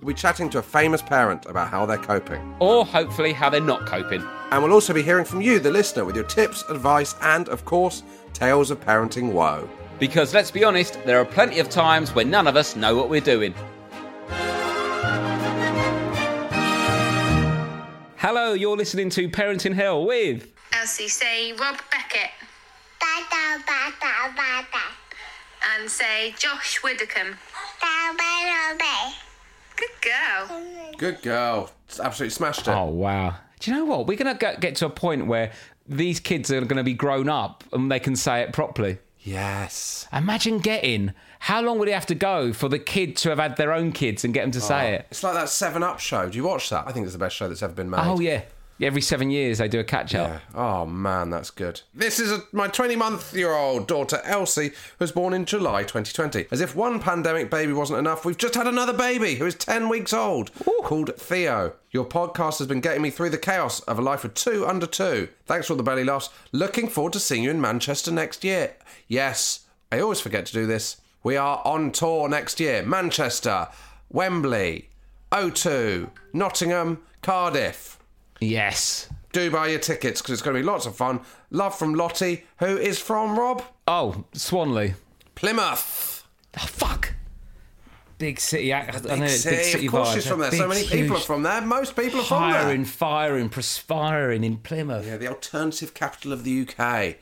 we'll be chatting to a famous parent about how they're coping. Or hopefully how they're not coping. And we'll also be hearing from you, the listener, with your tips, advice, and, of course, tales of parenting woe. Because let's be honest, there are plenty of times when none of us know what we're doing. Hello, you're listening to Parenting Hell with Elsie, say Rob Beckett. Bada, bada, bada. And say Josh Widdicombe. Bada, bada. Good girl. Good girl. Absolutely smashed it. Oh wow! Do you know what? We're gonna get get to a point where these kids are gonna be grown up and they can say it properly. Yes. Imagine getting how long would it have to go for the kid to have had their own kids and get them to say oh, it? It's like that 7 Up show. Do you watch that? I think it's the best show that's ever been made. Oh yeah. Every seven years they do a catch up. Yeah. Oh man, that's good. This is a, my 20 month year old daughter Elsie, who was born in July 2020. As if one pandemic baby wasn't enough, we've just had another baby who is 10 weeks old, called Theo. Your podcast has been getting me through the chaos of a life with two under two. Thanks for all the belly laughs. Looking forward to seeing you in Manchester next year. Yes, I always forget to do this. We are on tour next year. Manchester, Wembley, O2, Nottingham, Cardiff Yes. do buy your tickets because it's going to be lots of fun. Love from Lottie, who is from Rob Oh, Swanley. Plymouth. Oh, fuck. Big city. I, I know it's big city of course, vibes. she's from there. Big, so many people are huge, from there. Most people are from Firing, there. firing, perspiring in Plymouth. Yeah, the alternative capital of the UK.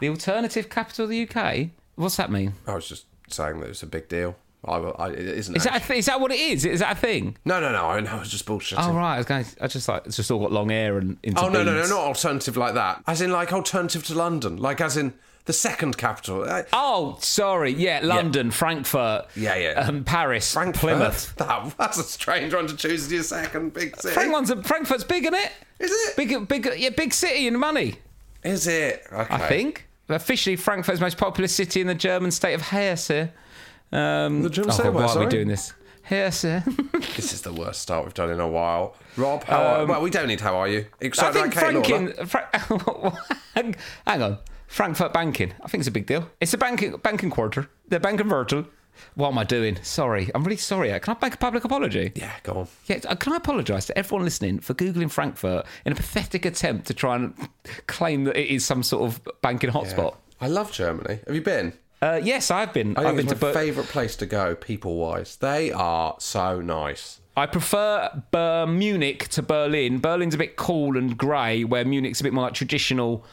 The alternative capital of the UK. What's that mean? I was just saying that it's a big deal. I, I, it isn't. Is that th- is that what it is? Is that a thing? no, no, no. I know. I was just bullshitting. Oh right, I was going. I just like it's just all got long hair and into Oh no, no, no, not alternative like that. As in, like alternative to London. Like as in the second capital. Uh, Oh, sorry. Yeah, London, Frankfurt. Yeah, yeah. Um, Paris, Frankfurt. Plymouth. That, that's a strange one to choose as your second big city. Frank one's a, Frankfurt's big, isn't it? Is it? Big, big, yeah, big city in money. Is it? Okay. I think officially Frankfurt's most popular city in the German state of Hesse. Um, The German oh, state God, why where, are we doing this? Hesse. This is the worst start we've done in a while. Rob, how are, well, we don't need how are you? Um, I think about Kate Franken. Fra- hang, hang on. Frankfurt banking. I think it's a big deal. It's a banking banking quarter. The banking virtual. What am I doing? Sorry, I'm really sorry. Can I make a public apology? Yeah, go on. Yeah, uh, can I apologise to everyone listening for googling Frankfurt in a pathetic attempt to try and claim that it is some sort of banking hotspot? I love Germany. Have you been? Uh, yes, I've been. I I've been to. my favourite place to go, people-wise. They are so nice. I prefer Ber- Munich to Berlin. Berlin's a bit cool and grey, where Munich's a bit more like traditional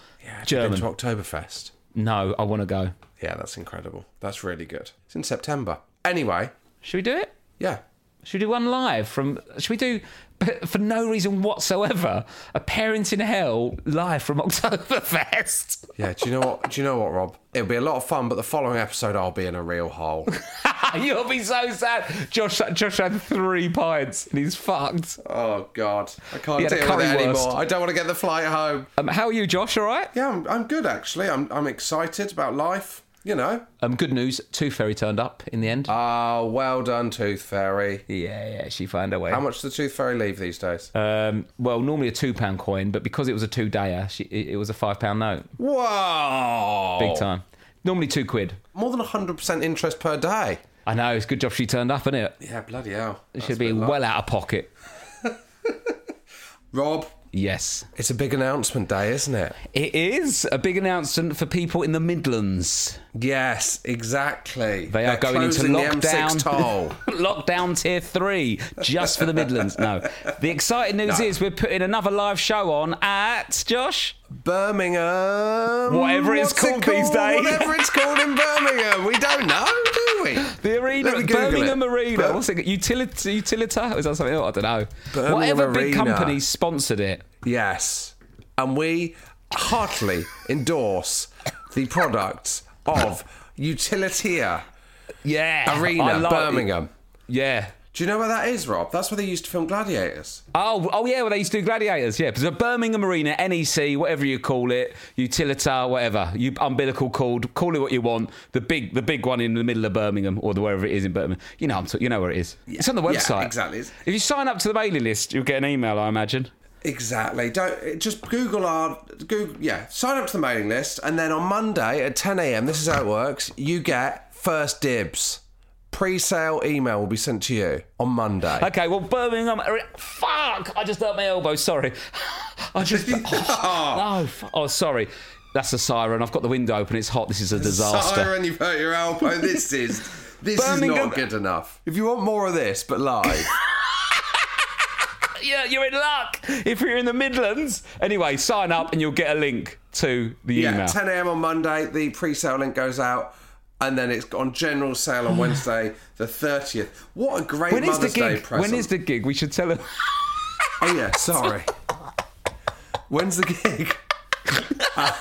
German. Been to Oktoberfest. No, I want to go. Yeah, that's incredible. That's really good. It's in September. Anyway, Should we do it? yeah. Should we do one live from? Should we do for no reason whatsoever a Parenting Hell live from Oktoberfest? Yeah, do you know what? Do you know what, Rob? It'll be a lot of fun, but the following episode, I'll be in a real hole. You'll be so sad. Josh, Josh had three pints and he's fucked. oh God, I can't deal with it anymore. I don't want to get the flight home. Um, how are you, Josh? All right? Yeah, I'm, I'm good actually. I'm, I'm excited about life. You know. Um, good news. Tooth Fairy turned up in the end. Ah, well done, Tooth Fairy. yeah, yeah, she found her way. How much does the Tooth Fairy leave these days? Um, well, normally a two pound coin, but because it was a two dayer, she, it, it was a five pound note. Whoa! Big time. Normally two quid. More than 100% interest per day. I know. It's a good job she turned up, isn't it? Yeah, bloody hell. It That's should be bit well low. out of pocket. Rob, Yes. it's a big announcement day, isn't it? It is a big announcement for people in the Midlands. Yes, exactly. They are They're going into lockdown. M6 toll. lockdown tier three, just for the Midlands. No. The exciting news No. is we're putting another live show on at Josh. Birmingham. Whatever it's What's it called these days. Whatever it's called in Birmingham. We don't know, do we? The arena, Let me Google Birmingham it. Arena. What's it? Utilita? Utilita? Is that something? else? I don't know. Birmingham Whatever big company sponsored it. Yes. And we heartily endorse the products of Utilita Yeah. Arena, like it. Birmingham. Yeah. Do you know where that is, Rob? That's where they used to film gladiators. Oh, oh yeah, well they used to do gladiators, yeah. But the Birmingham Arena, NEC, whatever you call it, Utilita, whatever, you umbilical called, call it what you want. The big, the big one in the middle of Birmingham or the wherever it is in Birmingham. You know, I'm t- you know where it is. It's on the website. Yeah, exactly. If you sign up to the mailing list, you'll get an email, I imagine. Exactly. Don't just Google our Google. Yeah, sign up to the mailing list, and then on Monday at 10 a.m. This is how it works. You get first dibs. Pre-sale email will be sent to you on Monday. Okay, well Birmingham. Fuck! I just hurt my elbow. Sorry. I just. Oh, no. Oh, sorry. That's a siren. I've got the window open. It's hot. This is a disaster. Siren, you've hurt your elbow. This is this is not good enough. If you want more of this, but live. Yeah, you're in luck if you're in the Midlands. Anyway, sign up and you'll get a link to the email. Yeah, email. 10 a.m. on Monday. The pre-sale link goes out, and then it's on general sale on Wednesday, the 30th. What a great when is the Mother's Day gig? present! When is the gig? We should tell them. Oh yeah, sorry. When's the gig? Uh,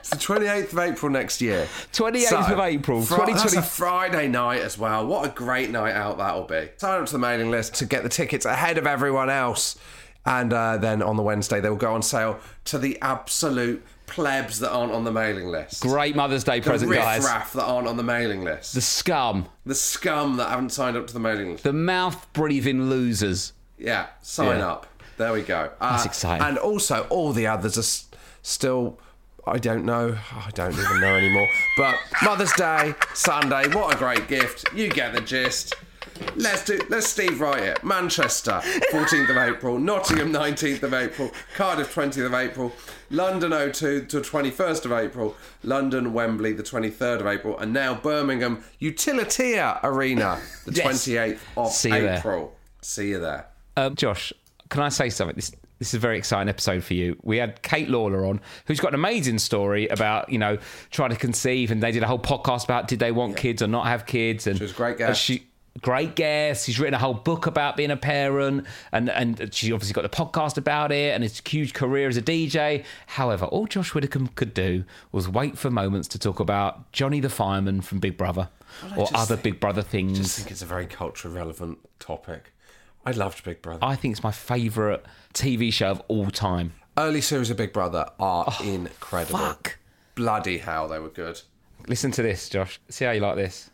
it's the 28th of April next year. 28th of April, That's 2020 a Friday night as well. What a great night out that'll be. Sign up to the mailing list to get the tickets ahead of everyone else. And uh, then on the Wednesday, they will go on sale to the absolute plebs that aren't on the mailing list. Great Mother's Day The present, guys. riffraff that aren't on the mailing list. The scum, the scum that haven't signed up to the mailing list. the mouth breathing losers. Yeah, sign Yeah. up. There we go. Uh, That's exciting. And also, all the others are s- still. I don't know. I don't even know anymore. But Mother's Day, Sunday. What a great gift. You get the gist. Let's do. Let's Steve write it. Manchester, 14th of April. Nottingham, 19th of April. Cardiff, 20th of April. London, O2 to 21st of April. London, Wembley, the 23rd of April, and now Birmingham Utilita Arena, the Yes. 28th of See you there. See you there. Um, Josh, can I say something? This this is a very exciting episode for you. We had Kate Lawler on, who's got an amazing story about you know trying to conceive, and they did a whole podcast about did they want kids or not have kids, and She was a great guest. She great guest. She's written a whole book about being a parent, and and she obviously got the podcast about it, and it's a huge career as a DJ. However, all Josh Widdicombe could do was wait for moments to talk about Johnny the fireman from Big Brother or other think- Big Brother things. I things. think it's a very culture relevant topic. I loved Big Brother. I think it's my favourite TV show of all time. Early series of Big Brother are oh, incredible. Oh, fuck. Bloody hell, they were good. Listen to this, Josh. See how you like this.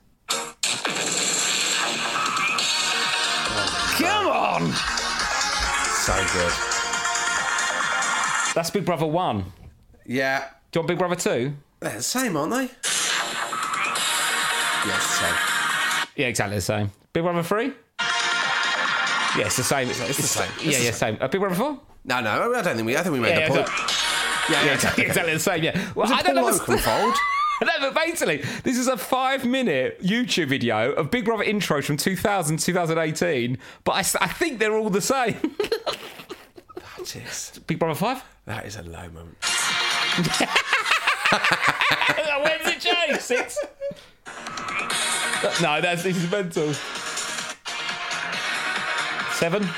Come on! So good. That's Big Brother 1. Yeah. Do you want Big Brother 2? They're the same, aren't they? Yes, same. Yeah, exactly the same. Big Brother 3? Yeah, it's the same. It's, the same. It's Yeah, the yeah, same. Uh, Big Brother 4? No, no, I don't think we. I think we made Yeah, the point. yeah, yeah, exactly, exactly the same, yeah. Well, Was I don't Paul understand. No, but basically, this is a five minute YouTube video of Big Brother intros from 2000, 2018, but I think they're all the same. That is, Big Brother 5? that is a low moment. When's it change? Six? no, that's this is mental. Seven?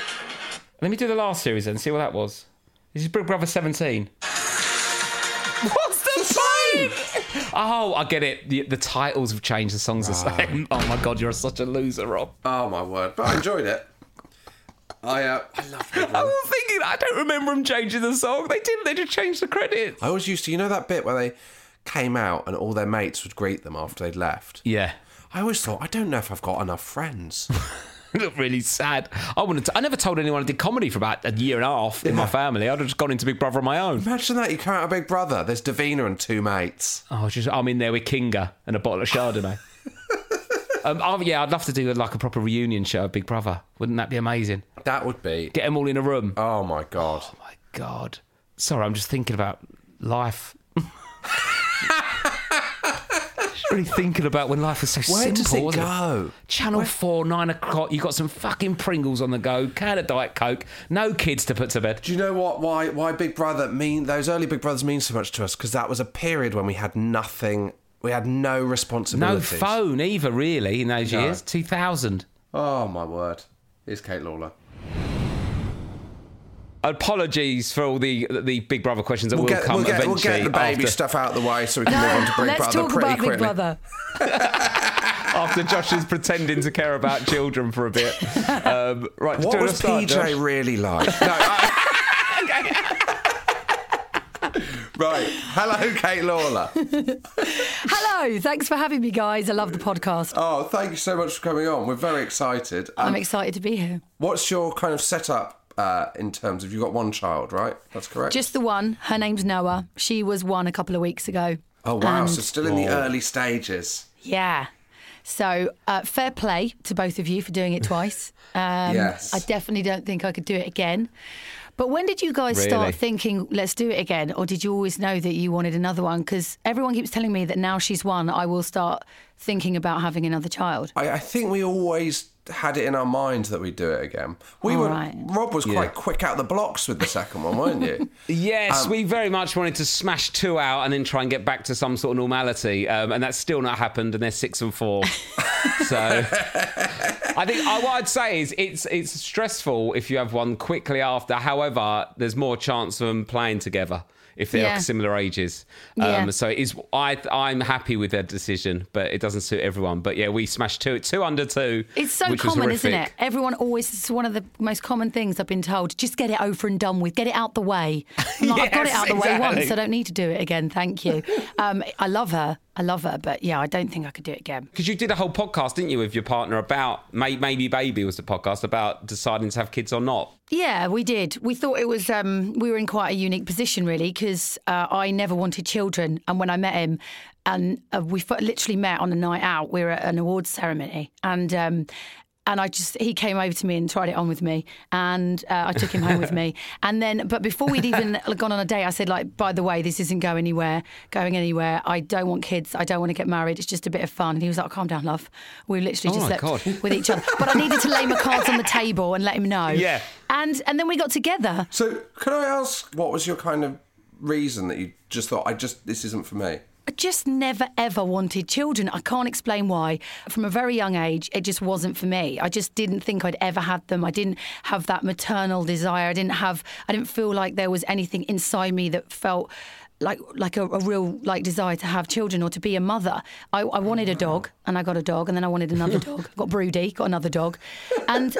Let me do the last series then, see what that was. This is Big Brother 17. What's the same? Oh, I get it. The, the titles have changed, the songs are the same. Oh my god, you're such a loser, Rob. Oh my word! But I enjoyed it. I uh, I love I was thinking, I don't remember them changing the song. They didn't, they just changed the credits. I always used to, you know, that bit where they came out and all their mates would greet them after they'd left. Yeah. I always thought, I don't know if I've got enough friends. It looked really sad. I wouldn't. I never told anyone I did comedy for about a year and a half in my family. I'd have just gone into Big Brother on my own. Imagine that you come out of Big Brother. There's Davina and two mates. Oh, just I'm in there with Kinga and a bottle of Chardonnay. Um, oh, yeah, I'd love to do like a proper reunion show of Big Brother. Wouldn't that be amazing? That would be. Get them all in a room. Oh my god. Oh my god. Sorry, I'm just thinking about life. really thinking about when life was so Where simple. does it go? Channel Four, nine o'clock. You got some fucking Pringles on the go, can of Diet Coke, no kids to put to bed. Do you know what? Why? Why Big Brother mean? Those early Big Brothers mean so much to us because that was a period when we had nothing. We had no responsibility. No phone either, really, in those No. years. Two thousand. Oh my word! Here's Kate Lawler. Apologies for all the the Big Brother questions that We'll will get, come we'll, get, we'll get the baby after, stuff out of the way so we can move on to Big Let's Brother talk pretty about quickly. Big Brother. after Josh is pretending to care about children for a bit. Um, right, What was start, PJ Josh? really like? No, I- right. Hello, Kate Lawler. Hello, thanks for having me, guys. I love the podcast. Oh, thank you so much for coming on. We're very excited. Um, I'm excited to be here. what's your kind of setup uh, in terms of you've got one child, right? That's correct. Just the one. Her name's Noa. She was one a couple of weeks ago. oh wow, And- so still in the early stages. Yeah. So uh, fair play to both of you for doing it twice. Um, Yes. I definitely don't think I could do it again. But when did you guys Really? start thinking, let's do it again? Or did you always know that you wanted another one? Because everyone keeps telling me that now she's one, I will start thinking about having another child. I, I think we always had it in our minds that we'd do it again. We All were. right. Rob was quite quick out the blocks with the second one, weren't you? Yes, Um, we very much wanted to smash two out and then try and get back to some sort of normality, um, and that's still not happened. And they're six and four. so I think uh, what I'd say is it's it's stressful if you have one quickly after. However, there's more chance of them playing together if they're Yeah. similar ages. Yeah. Um, so it is I I'm happy with their decision, but it doesn't suit everyone. But yeah, we smashed two two under two. It's so common, isn't it? Everyone always, it's one of the most common things I've been told. Just get it over and done with. Get it out the way. Like, I've got it Yes, out the way once. I don't need to do it again. Thank you. Um, I love her. I love her. But yeah, I don't think I could do it again. Because you did a whole podcast, didn't you, with your partner about May- maybe baby was the podcast about deciding to have kids or not. Yeah, we did. We thought it was, um, we were in quite a unique position, really, because uh, I never wanted children. And when I met him, and uh, we f- literally met on a night out, we were at an awards ceremony. And, um, and I just, he came over to me and tried it on with me. And uh, I took him home with me. And then, but before we'd even gone on a date, I said, like, by the way, this isn't going anywhere, going anywhere. I don't want kids. I don't want to get married. It's just a bit of fun. And he was like, calm down, love. We literally Oh just my slept God. with each other. But I needed to lay my cards on the table and let him know. Yeah. And and then we got together. So, could I ask what was your kind of reason that you just thought, I just, this isn't for me? I just never ever wanted children. I can't explain why. From a very young age, it just wasn't for me. I just didn't think I'd ever had them. I didn't have that maternal desire. I didn't have. I didn't feel like there was anything inside me that felt like like a, a real like desire to have children or to be a mother. I, I wanted a dog, and I got a dog, and then I wanted another dog. Got Broody, got another dog, and.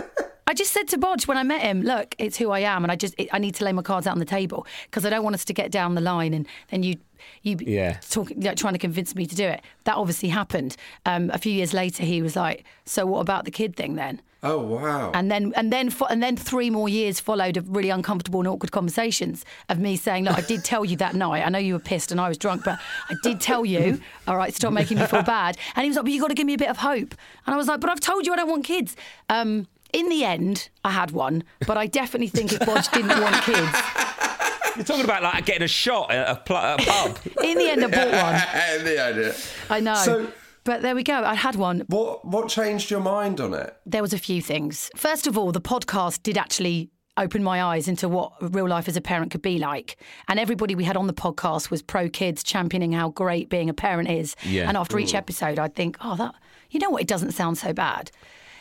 I just said to Bodge when I met him, "Look, it's who I am, and I just I need to lay my cards out on the table because I don't want us to get down the line and then you you Yeah. talking, like, trying to convince me to do it. That obviously happened. Um, a few years later, he was like, "So what about the kid thing then?" Oh, wow. And then and then fo- and then three more years followed of really uncomfortable and awkward conversations of me saying, "Look, I did tell you that night. I know you were pissed and I was drunk, but I did tell you. All right, stop making me feel bad." And he was like, "But you got to give me a bit of hope." And I was like, "But I've told you I don't want kids." Um, in the end, I had one, but I definitely think if Bodge didn't want kids, You're talking about like getting a shot at a, pl- at a pub. in the end, I bought one. the idea. I know. So- but there we go. I had one. What, what changed your mind on it? There was a few things. First of all, the podcast did actually open my eyes into what real life as a parent could be like. And everybody we had on the podcast was pro kids, championing how great being a parent is. Yeah. And after each episode, I'd think, oh, that, you know what? It doesn't sound so bad.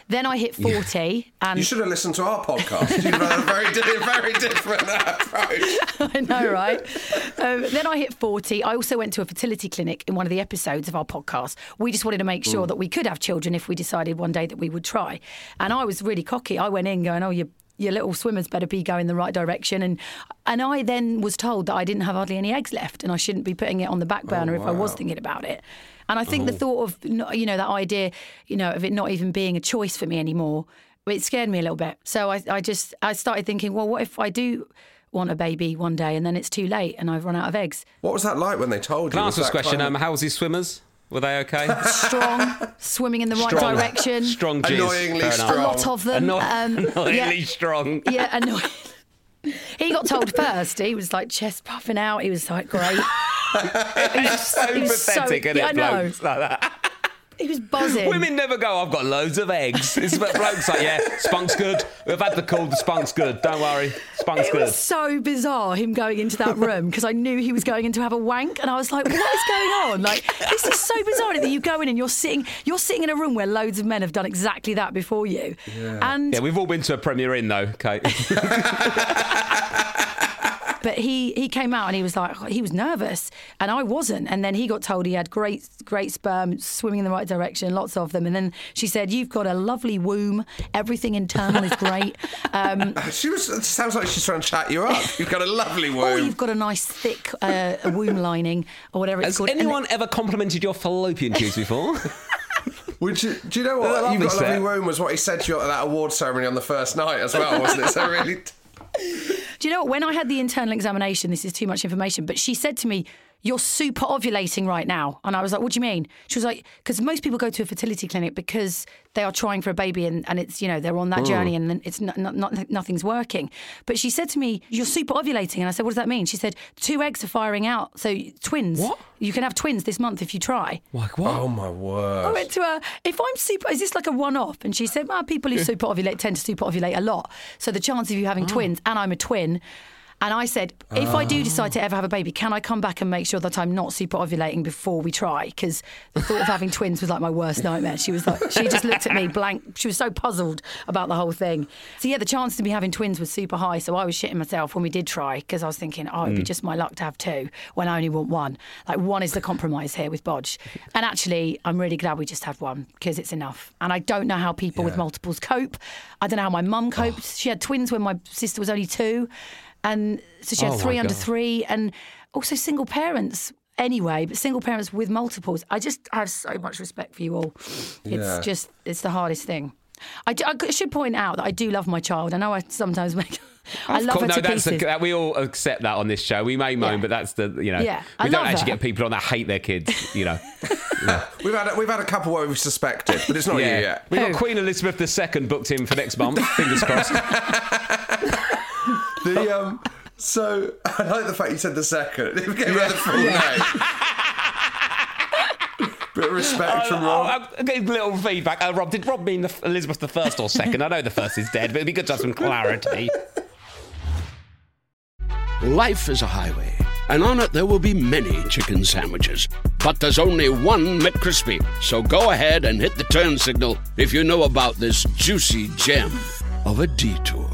Then I hit 40 and You should have listened to our podcast. You'd have had a very, di- very different approach. I know, right? um, then I hit 40. I also went to a fertility clinic in one of the episodes of our podcast. We just wanted to make sure that we could have children if we decided one day that we would try. And I was really cocky. I went in going, oh, you your little swimmers better be going the right direction and and I then was told that I didn't have hardly any eggs left and I shouldn't be putting it on the back burner if I was thinking about it. And I think the thought of not- you know that idea, you know, of it not even being a choice for me anymore, it scared me a little bit. So I, I just I started thinking, well, what if I do want a baby one day and then it's too late and I've run out of eggs? What was that like when they told Can you? I ask this question? kind Um, how was his swimmers? Were they okay? strong, swimming in the right Strong. direction. Strong jizz. Annoyingly Fair enough. A lot of them. Anno- um, annoyingly yeah, strong. yeah, annoying. He got told first. He was like chest puffing out. He was like great. It's so he was so- pathetic, isn't yeah, it, blokes like that? He was buzzing. Women never go, I've got loads of eggs. It's what blokes like, yeah, spunk's good. We've had the call, the spunk's good. Don't worry, spunk's It good. was so bizarre him going into that room because I knew he was going in to have a wank, and I was like, "What is going on? Like, this is so bizarre that you go in and you're sitting, you're sitting in a room where loads of men have done exactly that before you, and Yeah, we've all been to a Premier Inn though, Kate. but he he came out and he was like he was nervous and I wasn't and then he got told he had great great sperm swimming in the right direction lots of them and then she said you've got a lovely womb everything internal is great um, She was. It sounds like she's trying to chat you up. You've got a lovely or womb. you've got a nice thick uh, womb lining or whatever it's Has called And anyone ever complimented your fallopian tubes before? Would you, do you know what? lovely You've got a lovely set. womb was what he said to you at that award ceremony on the first night as well, wasn't it? So really. Do you know what? When I had the internal examination, this is too much information, but she said to me, You're super ovulating right now. And I was like, What do you mean? She was like, Because most people go to a fertility clinic because they are trying for a baby and, and it's, you know, they're on that journey mm. and then it's not, not, not, nothing's working. But she said to me, You're super ovulating. And I said, What does that mean? She said, Two eggs are firing out. So twins. What? You can have twins this month if you try. like what? Oh my word. I went to her, if I'm super, is this like a one off? And she said, well, people who super ovulate tend to super ovulate a lot. So the chance of you having oh. twins, and I'm a twin. And I said, if I do decide to ever have a baby, can I come back and make sure that I'm not super ovulating before we try? Because the thought of having twins was like my worst nightmare. She was like, she just looked at me blank. She was so puzzled about the whole thing. So yeah, the chance to be having twins was super high. So I was shitting myself when we did try because I was thinking, oh, it'd be mm. just my luck to have two when I only want one. Like one is the compromise here with Bodge. And actually, I'm really glad we just had one because it's enough. And I don't know how people with multiples cope. I don't know how my mum coped. Oh. She had twins when my sister was only two. And so she had Oh, my three under God. three and also single parents anyway, but single parents with multiples. I just have so much respect for you all. It's Yeah. just, it's the hardest thing. I, do- I should point out that I do love my child. I know I sometimes make, I Of love course- her no, to that's pieces. a, that, we all accept that on this show. We may moan, Yeah. but that's the you know. Yeah, I we don't actually her. get people on that hate their kids. You know. We've had a, we've had a couple where we've suspected, but it's not you yet. We got Who? Queen Elizabeth II booked in for next month. Fingers crossed. The um. So I like the fact you said the second. It gave her the full name. Bit of respect from Rob. I'll give a little feedback. Uh, Rob, did Rob mean the, Elizabeth the first or second? I know the first is dead, but it'd be good to have some clarity. Life is a highway, and on it there will be many chicken sandwiches. But there's only one McCrispy. So go ahead and hit the turn signal if you know about this juicy gem of a detour.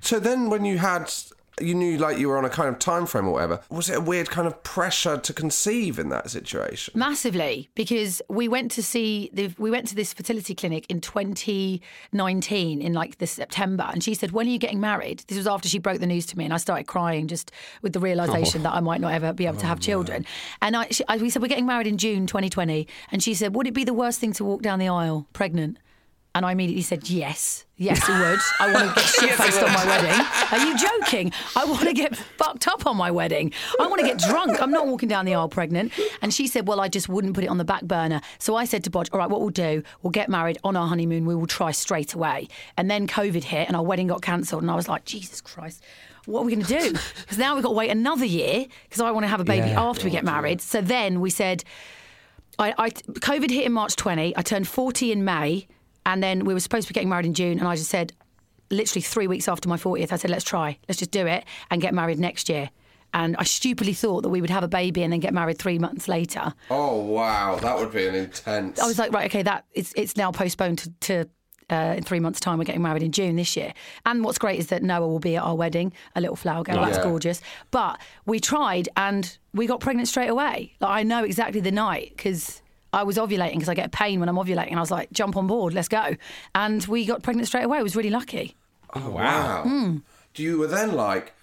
So then, when you had, you knew like you were on a kind of time frame or whatever. Was it a weird kind of pressure to conceive in that situation? Massively, because we went to see the, we went to this fertility clinic in 2019 in like this September, and she said, "When are you getting married?" This was after she broke the news to me, and I started crying just with the realization oh. that I might not ever be able to have oh, children. And I, she, I, we said, "We're getting married in June 2020," and she said, "Would it be the worst thing to walk down the aisle pregnant?" And I immediately said, yes, yes, it would. I want to get shit faced on my wedding. Are you joking? I want to get fucked up on my wedding. I want to get drunk. I'm not walking down the aisle pregnant. And she said, well, I just wouldn't put it on the back burner. So I said to Bodge, all right, what we'll do, we'll get married on our honeymoon. We will try straight away. And then COVID hit and our wedding got cancelled. And I was like, Jesus Christ. What are we going to do? Because now we've got to wait another year because I want to have a baby Yeah. after we get married. So then we said, I, I COVID hit in March 20. I turned 40 in May, and then we were supposed to be getting married in June. And I just said, literally three weeks after my 40th, I said, let's try, let's just do it and get married next year. And I stupidly thought that we would have a baby and then get married three months later. Oh wow, that would be an intense. I was like, right, okay, that it's it's now postponed to, to uh, in three months' time. We're getting married in June this year. And what's great is that Noa will be at our wedding, a little flower girl. That's Yeah. gorgeous. But we tried and we got pregnant straight away. Like I know exactly the night because. I was ovulating because I get a pain when I'm ovulating. And I was like, jump on board, let's go. And we got pregnant straight away. I was really lucky. Oh, wow. Hmm. Do you were then like,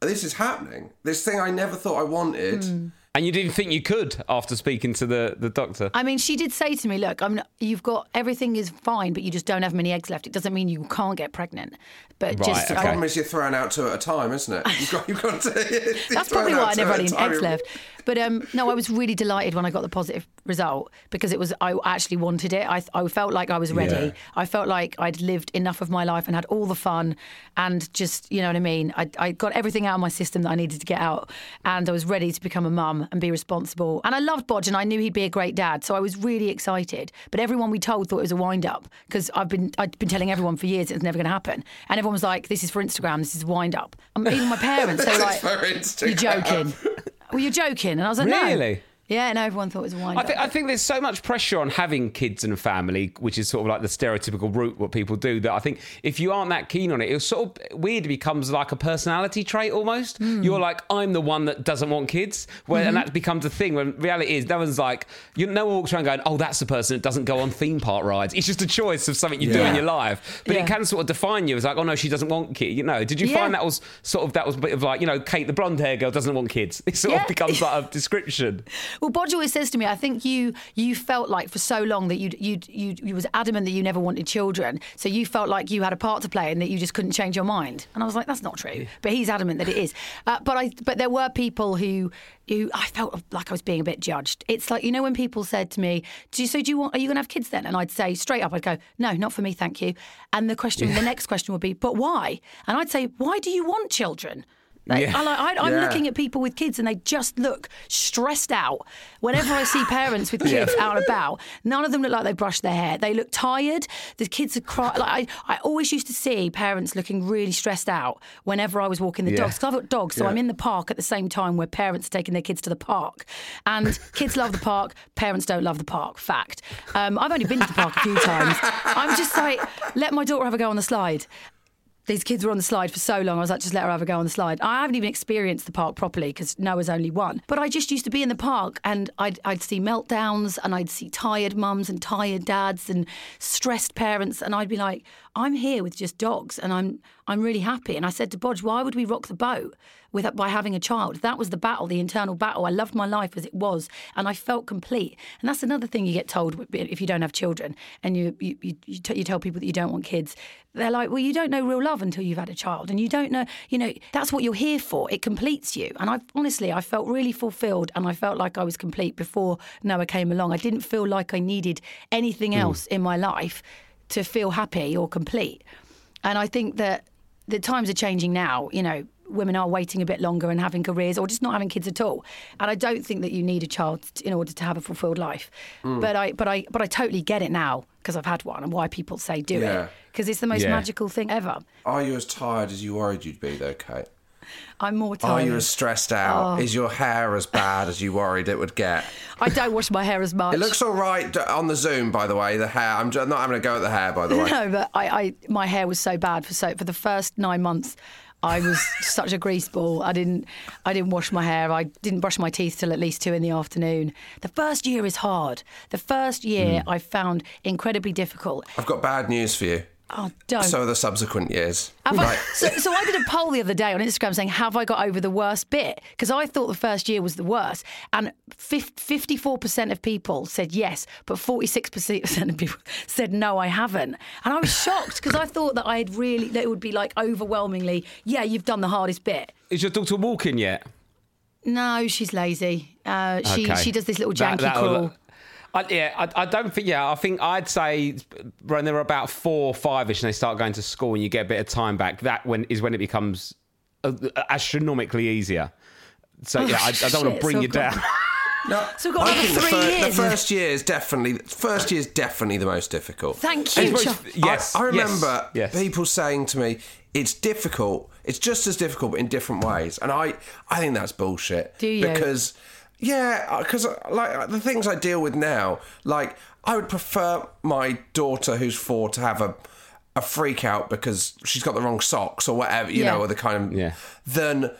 this is happening? This thing I never thought I wanted. Hmm. And you didn't think you could after speaking to the, the doctor? I mean, she did say to me, "Look, I'm. Not, you've got everything is fine, but you just don't have many eggs left. It doesn't mean you can't get pregnant, but Right, just okay. I- Problem is, you're throwing out two at a time, isn't it? You've got, you've got to. That's probably why out I never had any eggs left. But um, no, I was really delighted when I got the positive result because it was I actually wanted it. I, I felt like I was ready. Yeah. I felt like I'd lived enough of my life and had all the fun and just you know what I mean. I, I got everything out of my system that I needed to get out, and I was ready to become a mum and be responsible. And I loved Bodge, and I knew he'd be a great dad, so I was really excited. But everyone we told thought it was a wind up because I've been I'd been telling everyone for years it was never going to happen, and everyone was like, "This is for Instagram. This is a wind up." Um, even my parents, they were This is like, "You're joking." Well, you're joking, and I was like, "No." Really? Yeah, and everyone thought it was a wind I up. think, I think there's so much pressure on having kids and a family, which is sort of like the stereotypical route what people do. That I think if you aren't that keen on it, it's sort of weird. It becomes like a personality trait almost. Hmm. You're like, I'm the one that doesn't want kids, where, Mm-hmm. and that becomes a thing. When reality is, no one's like, you, no one walks around going, oh, that's the person that doesn't go on theme park rides. It's just a choice of something you do in your life, but Yeah. it can sort of define you as like, oh no, she doesn't want kids. You know, did you Yeah. find that was sort of that was a bit of like, you know, Kate, the blonde hair girl, doesn't want kids. It sort Yeah. of becomes like a description. Well, Bodge always says to me, I think you you felt like for so long that you you you you was adamant that you never wanted children, so you felt like you had a part to play and that you just couldn't change your mind. And I was like, that's not true. But he's adamant that it is. Uh, but I but there were people who who I felt like I was being a bit judged. It's like you know when people said to me, "Do you so do you want? Are you going to have kids then?" And I'd say straight up, I'd go, "No, not for me, thank you." And the question, the next question would be, "But why?" And I'd say, "Why do you want children?" Like, Yeah. I, I, I'm Yeah. looking at people with kids and they just look stressed out. Whenever I see parents with kids out and about, none of them look like they brushed their hair. They look tired. The kids are crying. Like I, I always used to see parents looking really stressed out whenever I was walking the Yeah. dogs. 'Cause I've got dogs, so Yeah. I'm in the park at the same time where parents are taking their kids to the park. And kids love the park, parents don't love the park. Fact. Um, I've only been to the park a few times. I'm just like, let my daughter have a go on the slide these kids were on the slide for so long. I was like, just let her have a go on the slide. I haven't even experienced the park properly because Noa's only one. But I just used to be in the park and I'd, I'd see meltdowns and I'd see tired mums and tired dads and stressed parents. And I'd be like, I'm here with just dogs and I'm, I'm really happy. And I said to Bodge, why would we rock the boat with, by having a child? That was the battle, the internal battle. I loved my life as it was and I felt complete. And that's another thing you get told if you don't have children and you, you, you, you, t- you tell people that you don't want kids. They're like, well, you don't know real love until you've had a child, and you don't know, you know, that's what you're here for. It completes you. And I honestly, I felt really fulfilled, and I felt like I was complete before Noa came along. I didn't feel like I needed anything hmm. else in my life to feel happy or complete. And I think that the times are changing now. You know, women are waiting a bit longer and having careers or just not having kids at all. And I don't think that you need a child in order to have a fulfilled life. Mm. But I, but I, but I totally get it now because I've had one and why people say do Yeah. it because it's the most Yeah. magical thing ever. Are you as tired as you worried you'd be, though, Kate? I'm more Are tired. you as stressed out? Oh. Is your hair as bad as you worried it would get? I don't wash my hair as much. It looks all right on the Zoom, by the way. The hair. I'm not having a go at the hair, by the way. No, but I, I, my hair was so bad for so for the first nine months. I was such a grease ball. I didn't, I didn't wash my hair. I didn't brush my teeth till at least two in the afternoon. The first year is hard. The first year Hmm. I found incredibly difficult. I've got bad news for you. Oh, don't. So are the subsequent years. Have I- so, so I did a poll the other day on Instagram saying, "Have I got over the worst bit?" Because I thought the first year was the worst, and fifty-four percent of people said yes, but forty-six percent of people said no, I haven't. And I was shocked because I thought that I had really that it would be like overwhelmingly, yeah, you've done the hardest bit. Is your daughter walking yet? No, she's lazy. Uh, she Okay. she does this little That- janky that'll- crawl. I, yeah, I, I don't think. Yeah, I think I'd say when they're about four, or five-ish, and they start going to school, and you get a bit of time back. That when is when it becomes uh, astronomically easier. So yeah, I, I don't want Oh, to bring so you I've down. No, So we've got I another think the, three fir- years. the first year is definitely first year is definitely the most difficult. Thank you. It's Chuck. most- yes, I, I yes, remember yes. people saying to me, "It's difficult. It's just as difficult, but in different ways." And I, I think that's bullshit. Do you? Because Yeah, uh, because uh, like uh, the things I deal with now, like I would prefer my daughter who's four to have a a freak out because she's got the wrong socks or whatever, you Yeah. know, or the kind of Yeah. than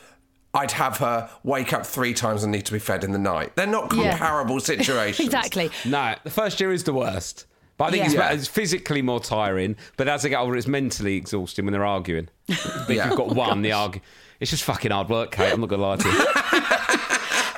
I'd have her wake up three times and need to be fed in the night. They're not Yeah. comparable situations. Exactly. No, the first year is the worst. But I think it's, Yeah. it's physically more tiring. But as they get older, it's mentally exhausting when they're arguing. But if you've got oh one, the argue. It's just fucking hard work, Kate. I'm not gonna lie to you.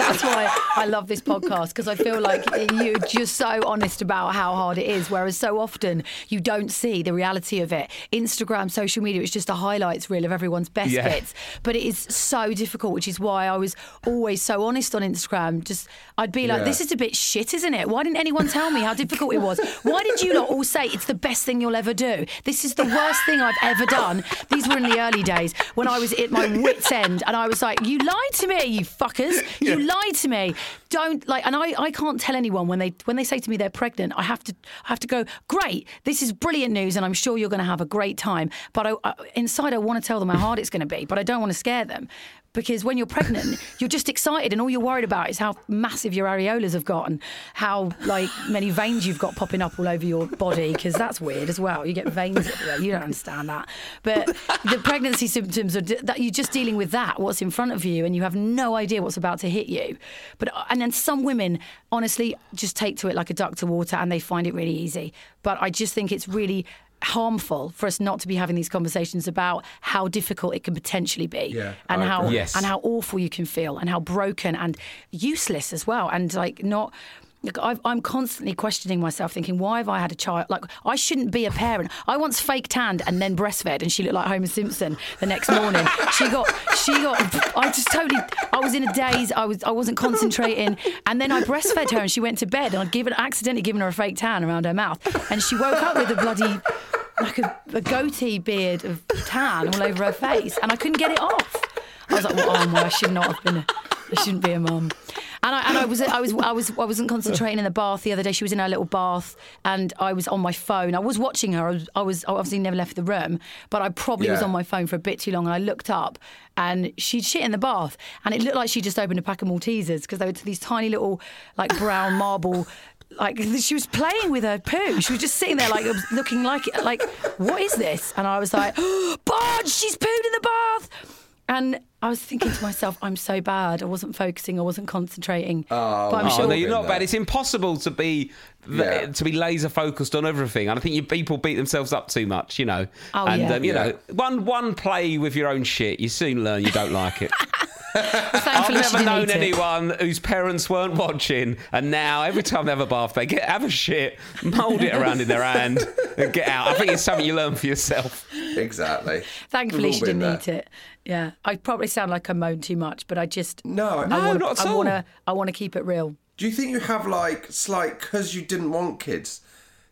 That's why I love this podcast because I feel like you're just so honest about how hard it is. Whereas so often you don't see the reality of it. Instagram, social media, it's just a highlights reel of everyone's best Yeah. bits. But it is so difficult, which is why I was always so honest on Instagram. Just I'd be like, Yeah. this is a bit shit, isn't it? Why didn't anyone tell me how difficult it was? Why did you not all say it's the best thing you'll ever do? This is the worst thing I've ever done. These were in the early days when I was at my wits' end and I was like, you lied to me, you fuckers. You lied to me. Don't like and I, I can't tell anyone when they when they say to me they're pregnant, I have to I have to go, Great, this is brilliant news and I'm sure you're gonna have a great time. But I, I, inside I want to tell them how hard it's gonna be, but I don't want to scare them. Because when you're pregnant, you're just excited, and all you're worried about is how massive your areolas have got and how like many veins you've got popping up all over your body. Because that's weird as well. You get veins everywhere. You don't understand that. But the pregnancy symptoms are d- that you're just dealing with that, what's in front of you, and you have no idea what's about to hit you. But uh, and then some women honestly just take to it like a duck to water, and they find it really easy. But I just think it's really harmful for us not to be having these conversations about how difficult it can potentially be Yeah, and I how. Yes. and how awful you can feel and how broken and useless as well and like not I've, I'm constantly questioning myself, thinking, why have I had a child? Like, I shouldn't be a parent. I once fake tanned and then breastfed, and she looked like Homer Simpson the next morning. she got, she got. I just totally. I was in a daze. I was, I wasn't concentrating, and then I breastfed her, and she went to bed, and I'd given, accidentally given her a fake tan around her mouth, and she woke up with a bloody, like a, a goatee beard of tan all over her face, and I couldn't get it off. I was like, well, oh my, I should not have been. A, I shouldn't be a mum. And I, and I was I was I was I wasn't concentrating in the bath the other day. She was in her little bath, and I was on my phone. I was watching her. I was, I was I obviously never left the room, but I probably was on my phone for a bit too long. And I looked up, and she'd shit in the bath, and it looked like she just opened a pack of Maltesers because they were these tiny little like brown marble. Like she was playing with her poo. She was just sitting there, like looking like like what is this? And I was like, oh, Bodge, she's pooed in the bath. And I was thinking to myself, I'm so bad. I wasn't focusing. I wasn't concentrating. Oh, but I'm Oh, sure. no, you're not bad. It's impossible to be Yeah. to be laser focused on everything. And I think you people beat themselves up too much, you know. Oh, and yeah. um, you Yeah. know, one one play with your own shit, you soon learn you don't like it. I've Thankfully, she never didn't known eat it. anyone whose parents weren't watching, and now every time they have a bath, they get have a shit, mould it around in their hand, and get out. I think it's something you learn for yourself. Exactly. Thankfully, she didn't there. eat it. Yeah, I probably sound like I moan too much, but I just No, I No, wanna, not at all. I want to I want to keep it real. Do you think you have like slight because you didn't want kids?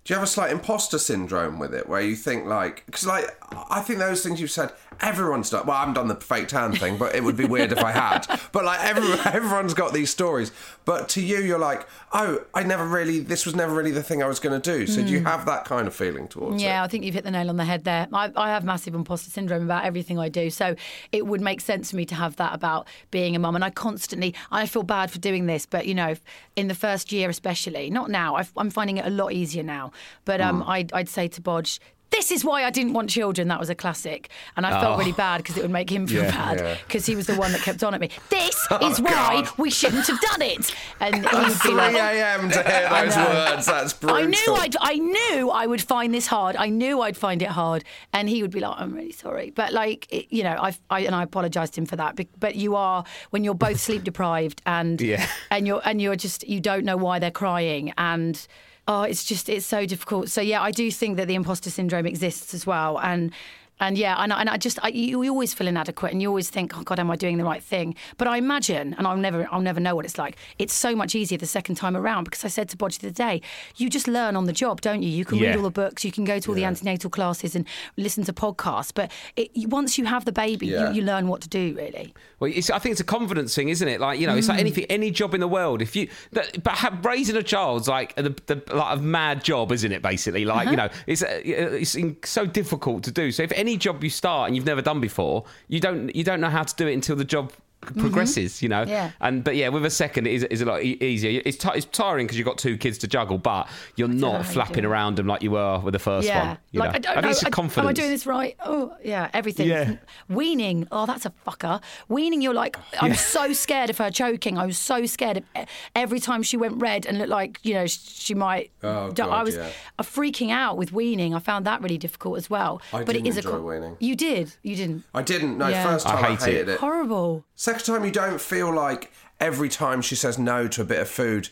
Do you have a slight imposter syndrome with it, where you think like because like I think those things you've said everyone's done. Well, I haven't done the fake tan thing, but it would be weird if I had. But like everyone, everyone's got these stories. But to you, you're like, oh, I never really. This was never really the thing I was going to do. So do you have that kind of feeling towards. Yeah, it? I think you've hit the nail on the head there. I, I have massive imposter syndrome about everything I do, so it would make sense for me to have that about being a mum. And I constantly, I feel bad for doing this, but you know, in the first year especially, not now. I've, I'm finding it a lot easier now. But um, I'd, I'd say to Bodge. This is why I didn't want children. That was a classic, and I felt really oh. bad because it would make him feel Yeah. bad because he was the one that kept on at me. This oh, is why God. we shouldn't have done it. And he would be 3 like, a.m. to hear I those know. words. That's brutal. I knew I'd, I knew I would find this hard. I knew I'd find it hard, and he would be like, "I'm really sorry," but like, it, you know, I, I and I apologised to him for that. But, but you are when you're both sleep deprived and Yeah. and you're and you're just you don't know why they're crying and. Oh, it's just it's so difficult. So yeah, I do think that the imposter syndrome exists as well, and and yeah, and, I- and I just I, you, you always feel inadequate, and you always think, oh God, am I doing the right thing? But I imagine, and I'll never I'll never know what it's like. It's so much easier the second time around because I said to Bodge the day, you just learn on the job, don't you? You can read all the books, you can go to all the antenatal classes and listen to podcasts, but it, once you have the baby, Yeah. you, you learn what to do really. Well, I think it's a confidence thing, isn't it? Like you know, it's like mm. anything, any job in the world. If you, that, but have, raising a child's like the, the like a mad job, isn't it? Basically, like you uh-huh. know, it's uh, uh it's so difficult to do. So if any job you start and you've never done before, you don't you don't know how to do it until the job progresses, you know. Mm-hmm. Yeah. And but yeah, with a second, it is, is a lot e- easier. It's, ti it's tiring because you've got two kids to juggle, but you're know not flapping do around them like you were with the first yeah. one. You like know? I don't think know. it's a I- confidence. Am I doing this right? Oh, yeah. Everything. Yeah. Weaning. Oh, that's a fucker. Weaning. You're like. I'm so scared of her choking. I was so scared of every time she went red and looked like you know she might. Oh, die. I was yeah. uh, freaking out with weaning. I found that really difficult as well. I but didn't it is enjoy a weaning. You did. You didn't. I didn't. No, Yeah. first I time I, hated it. it. Horrible. Second time, you don't feel like every time she says no to a bit of food,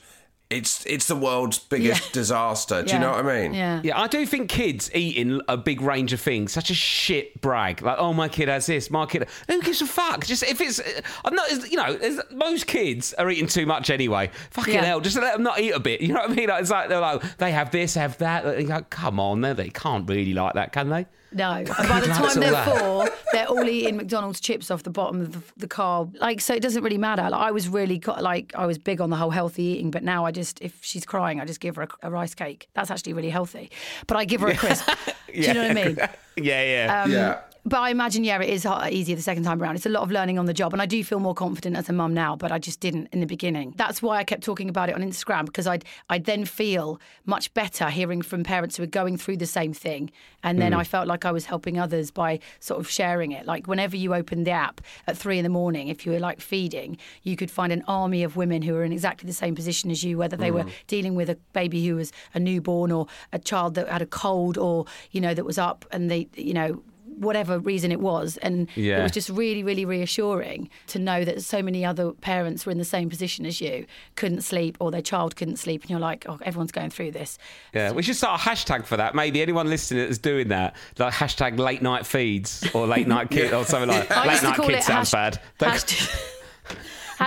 it's it's the world's biggest Yeah. disaster. Do Yeah. you know what I mean? Yeah. Yeah, I do think kids eating a big range of things such a shit brag. Like, oh, my kid has this, my kid. Who gives a fuck? Just if it's, uh, I'm not, you know, most kids are eating too much anyway. Fucking Yeah. hell, just let them not eat a bit. You know what I mean? Like, it's like they're like they have this, have that. And you go, come on, they they can't really like that, can they? No, and by the time they're that. four, they're all eating McDonald's chips off the bottom of the, the car. Like, so it doesn't really matter. Like, I was really got, like I was big on the whole healthy eating, but now I just if she's crying, I just give her a, a rice cake. That's actually really healthy. But I give her a crisp. Do you know what I mean? yeah, yeah. Um, Yeah. But I imagine, yeah, it is easier the second time around. It's a lot of learning on the job, and I do feel more confident as a mum now. But I just didn't in the beginning. That's why I kept talking about it on Instagram because I'd I'd then feel much better hearing from parents who are going through the same thing, and then mm. I felt like I was helping others by sort of sharing it. Like whenever you opened the app at three in the morning, if you were like feeding, you could find an army of women who were in exactly the same position as you, whether they were mm. dealing with a baby who was a newborn or a child that had a cold or you know that was up and they you know whatever reason it was. And it was just really, really reassuring to know that so many other parents were in the same position as you, couldn't sleep, or their child couldn't sleep. And you're like, oh, everyone's going through this. Yeah, we should start a hashtag for that. Maybe anyone listening that's doing that, like hashtag late night feeds or late night kid or something like I late night kid sounds hash- bad. They- hashtag,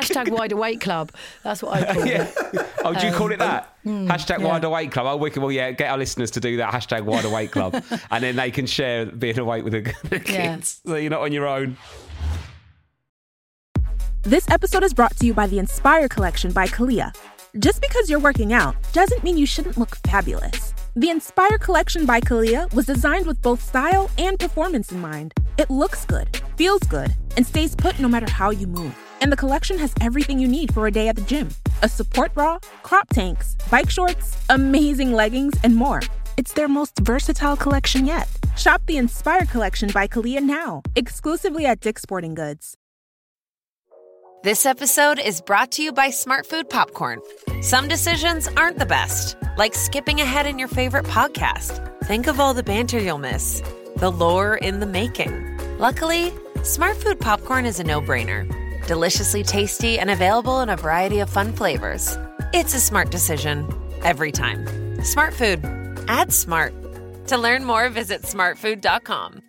hashtag wide awake club. That's what I call it. Oh, do you call it that? hashtag Um, yeah. wide awake club. Oh, wicked. Well, yeah, get our listeners to do that. Hashtag wide awake club. and then they can share being awake with the, the kids. Yeah. So you're not on your own. This episode is brought to you by the Inspire Collection by Kalia. Just because you're working out doesn't mean you shouldn't look fabulous. The Inspire Collection by Kalia was designed with both style and performance in mind. It looks good, feels good, and stays put no matter how you move. And the collection has everything you need for a day at the gym a support bra, crop tanks, bike shorts, amazing leggings, and more. It's their most versatile collection yet. Shop the Inspire Collection by Kalia now, exclusively at Dick's Sporting Goods. This episode is brought to you by Smart Food Popcorn. Some decisions aren't the best, like skipping ahead in your favorite podcast. Think of all the banter you'll miss, the lore in the making. Luckily, Smart Food Popcorn is a no brainer. Deliciously tasty and available in a variety of fun flavors. It's a smart decision every time. Smart Food. Add smart. To learn more, visit smartfood.com.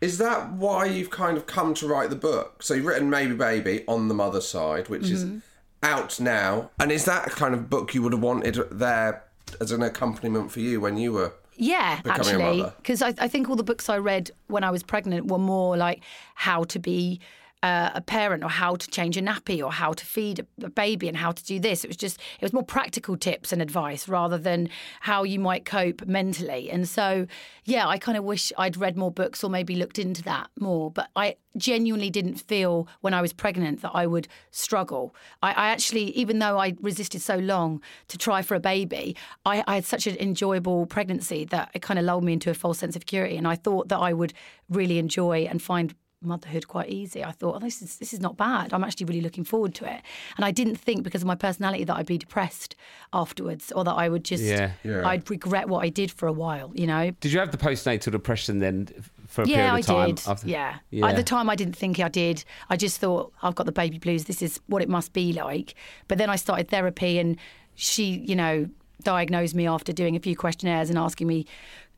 Is that why you've kind of come to write the book? So you've written Maybe Baby on the mother side, which is Mm-hmm. out now. And is that kind of book you would have wanted there as an accompaniment for you when you were Yeah, actually, because I, I think all the books I read when I was pregnant were more like how to be uh, a parent or how to change a nappy or how to feed a, baby and how to do this. It was just it was more practical tips and advice rather than how you might cope mentally. And so, yeah, I kind of wish I'd read more books or maybe looked into that more. But I genuinely didn't feel when I was pregnant that I would struggle. I, I actually, even though I resisted so long to try for a baby, I, I had such an enjoyable pregnancy that it kind of lulled me into a false sense of security. And I thought that I would really enjoy and find motherhood quite easy. I thought, oh, this is this is not bad. I'm actually really looking forward to it. And I didn't think because of my personality that I'd be depressed afterwards or that I would just Yeah. Yeah. I'd regret what I did for a while, you know. Did you have the postnatal depression then for a Yeah, period I of time? did. after- Yeah. Yeah. At the time, I didn't think I did. I just thought, I've got the baby blues. This is what it must be like. But then I started therapy, and she, you know, diagnosed me after doing a few questionnaires and asking me.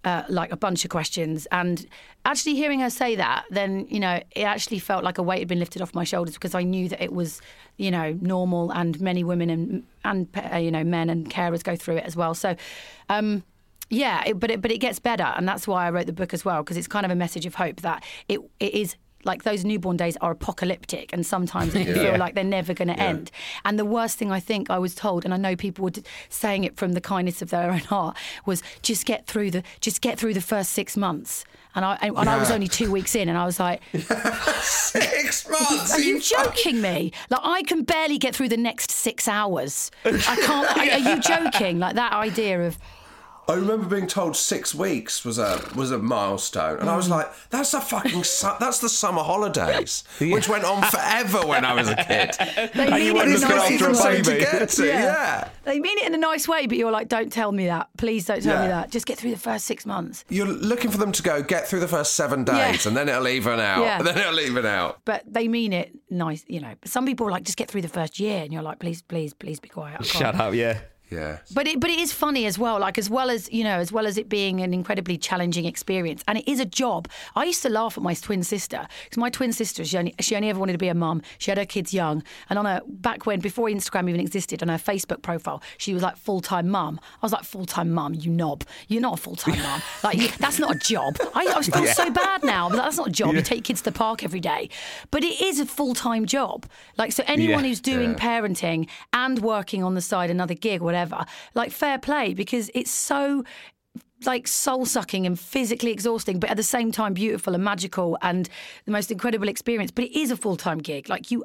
Uh, like a bunch of questions, and actually hearing her say that, then you know it actually felt like a weight had been lifted off my shoulders because I knew that it was, you know, normal, and many women and and uh, you know men and carers go through it as well. So, um, yeah, it, but it, but it gets better, and that's why I wrote the book as well because it's kind of a message of hope that it it is like those newborn days are apocalyptic and sometimes you Yeah. feel like they're never going to end. And the worst thing I think I was told, and I know people were saying it from the kindness of their own heart, was just get through the just get through the first six months. And I and, and I was only two weeks in, and I was like, Six months. "Are you joking me? Like I can barely get through the next six hours. I can't. Are, are you joking? Like that idea of I remember being told six weeks was a was a milestone, and I was hmm. like, "That's the fucking su- that's the summer holidays, which went on forever when I was a kid." they mean you weren't looking nice after a way. Insane to get to, yeah. They mean it in a nice way, but you're like, don't tell me that. Please don't tell me that. Just get through the first six months. You're looking for them to go get through the first seven days, Yeah. and then it'll even out, Yeah. and then it'll even out. But they mean it nice, you know. But some people are like, just get through the first year, and you're like, please, please, please be quiet. I. Shut up, yeah. Yeah. But it, but it is funny as well. Like as well as you know, as well as it being an incredibly challenging experience, and it is a job. I used to laugh at my twin sister because my twin sister, she only she only ever wanted to be a mum. She had her kids young, and on her back when before Instagram even existed, on her Facebook profile, she was like full time mum. I was like full time mum, you knob. You're not a full time mum. Like that's not a job. I, I feel so bad now. But that's not a job. You take kids to the park every day, but it is a full time job. Like so, anyone Yeah. who's doing parenting and working on the side another gig, whatever, like fair play because it's so like soul sucking and physically exhausting, but at the same time beautiful and magical and the most incredible experience. But it is a full time gig. Like you,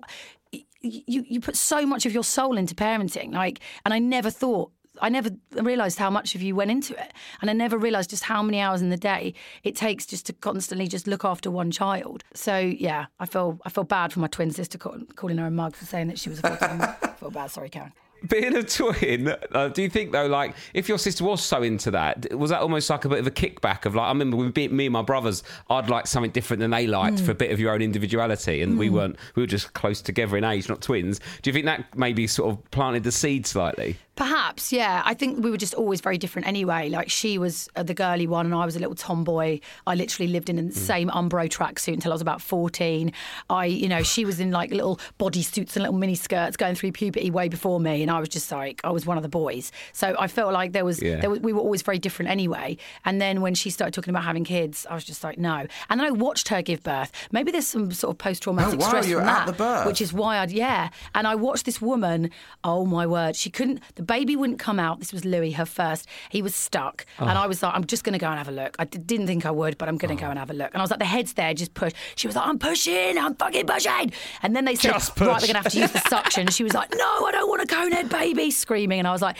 you, you put so much of your soul into parenting. Like, and I never thought. I never realised how much of you went into it, and I never realised just how many hours in the day it takes just to constantly just look after one child. So yeah, I feel I feel bad for my twin sister calling her a mug for saying that she was a full-time. I feel bad, sorry, Karen. Being a twin, uh, do you think though, like, if your sister was so into that, was that almost like a bit of a kickback of like, I remember with me and my brothers, I'd like something different than they liked Hmm. for a bit of your own individuality, and we weren't, we were just close together in age, not twins. Do you think that maybe sort of planted the seed slightly? Perhaps, yeah. I think we were just always very different anyway. Like she was uh, the girly one, and I was a little tomboy. I literally lived in the same Umbro tracksuit until I was about fourteen. I, you know, she was in like little bodysuits and little mini skirts going through puberty way before me, and I was just like, I was one of the boys. So I felt like there was, Yeah. there was we were always very different anyway. And then when she started talking about having kids, I was just like, no. And then I watched her give birth. Maybe there's some sort of post traumatic Oh, wow, stress from at that, the birth? which is why I'd yeah. And I watched this woman. Oh my word, she couldn't. The baby wouldn't come out. This was Louis, her first. He was stuck, and oh. I was like, I'm just going to go and have a look. I d- didn't think I would, but I'm going to go oh. and have a look. And I was like, the head's there, just push. She was like, I'm pushing, I'm fucking pushing. And then they said, right, we're going to have to use the suction. She was like, No, I don't want a go there, baby, screaming. And I was like,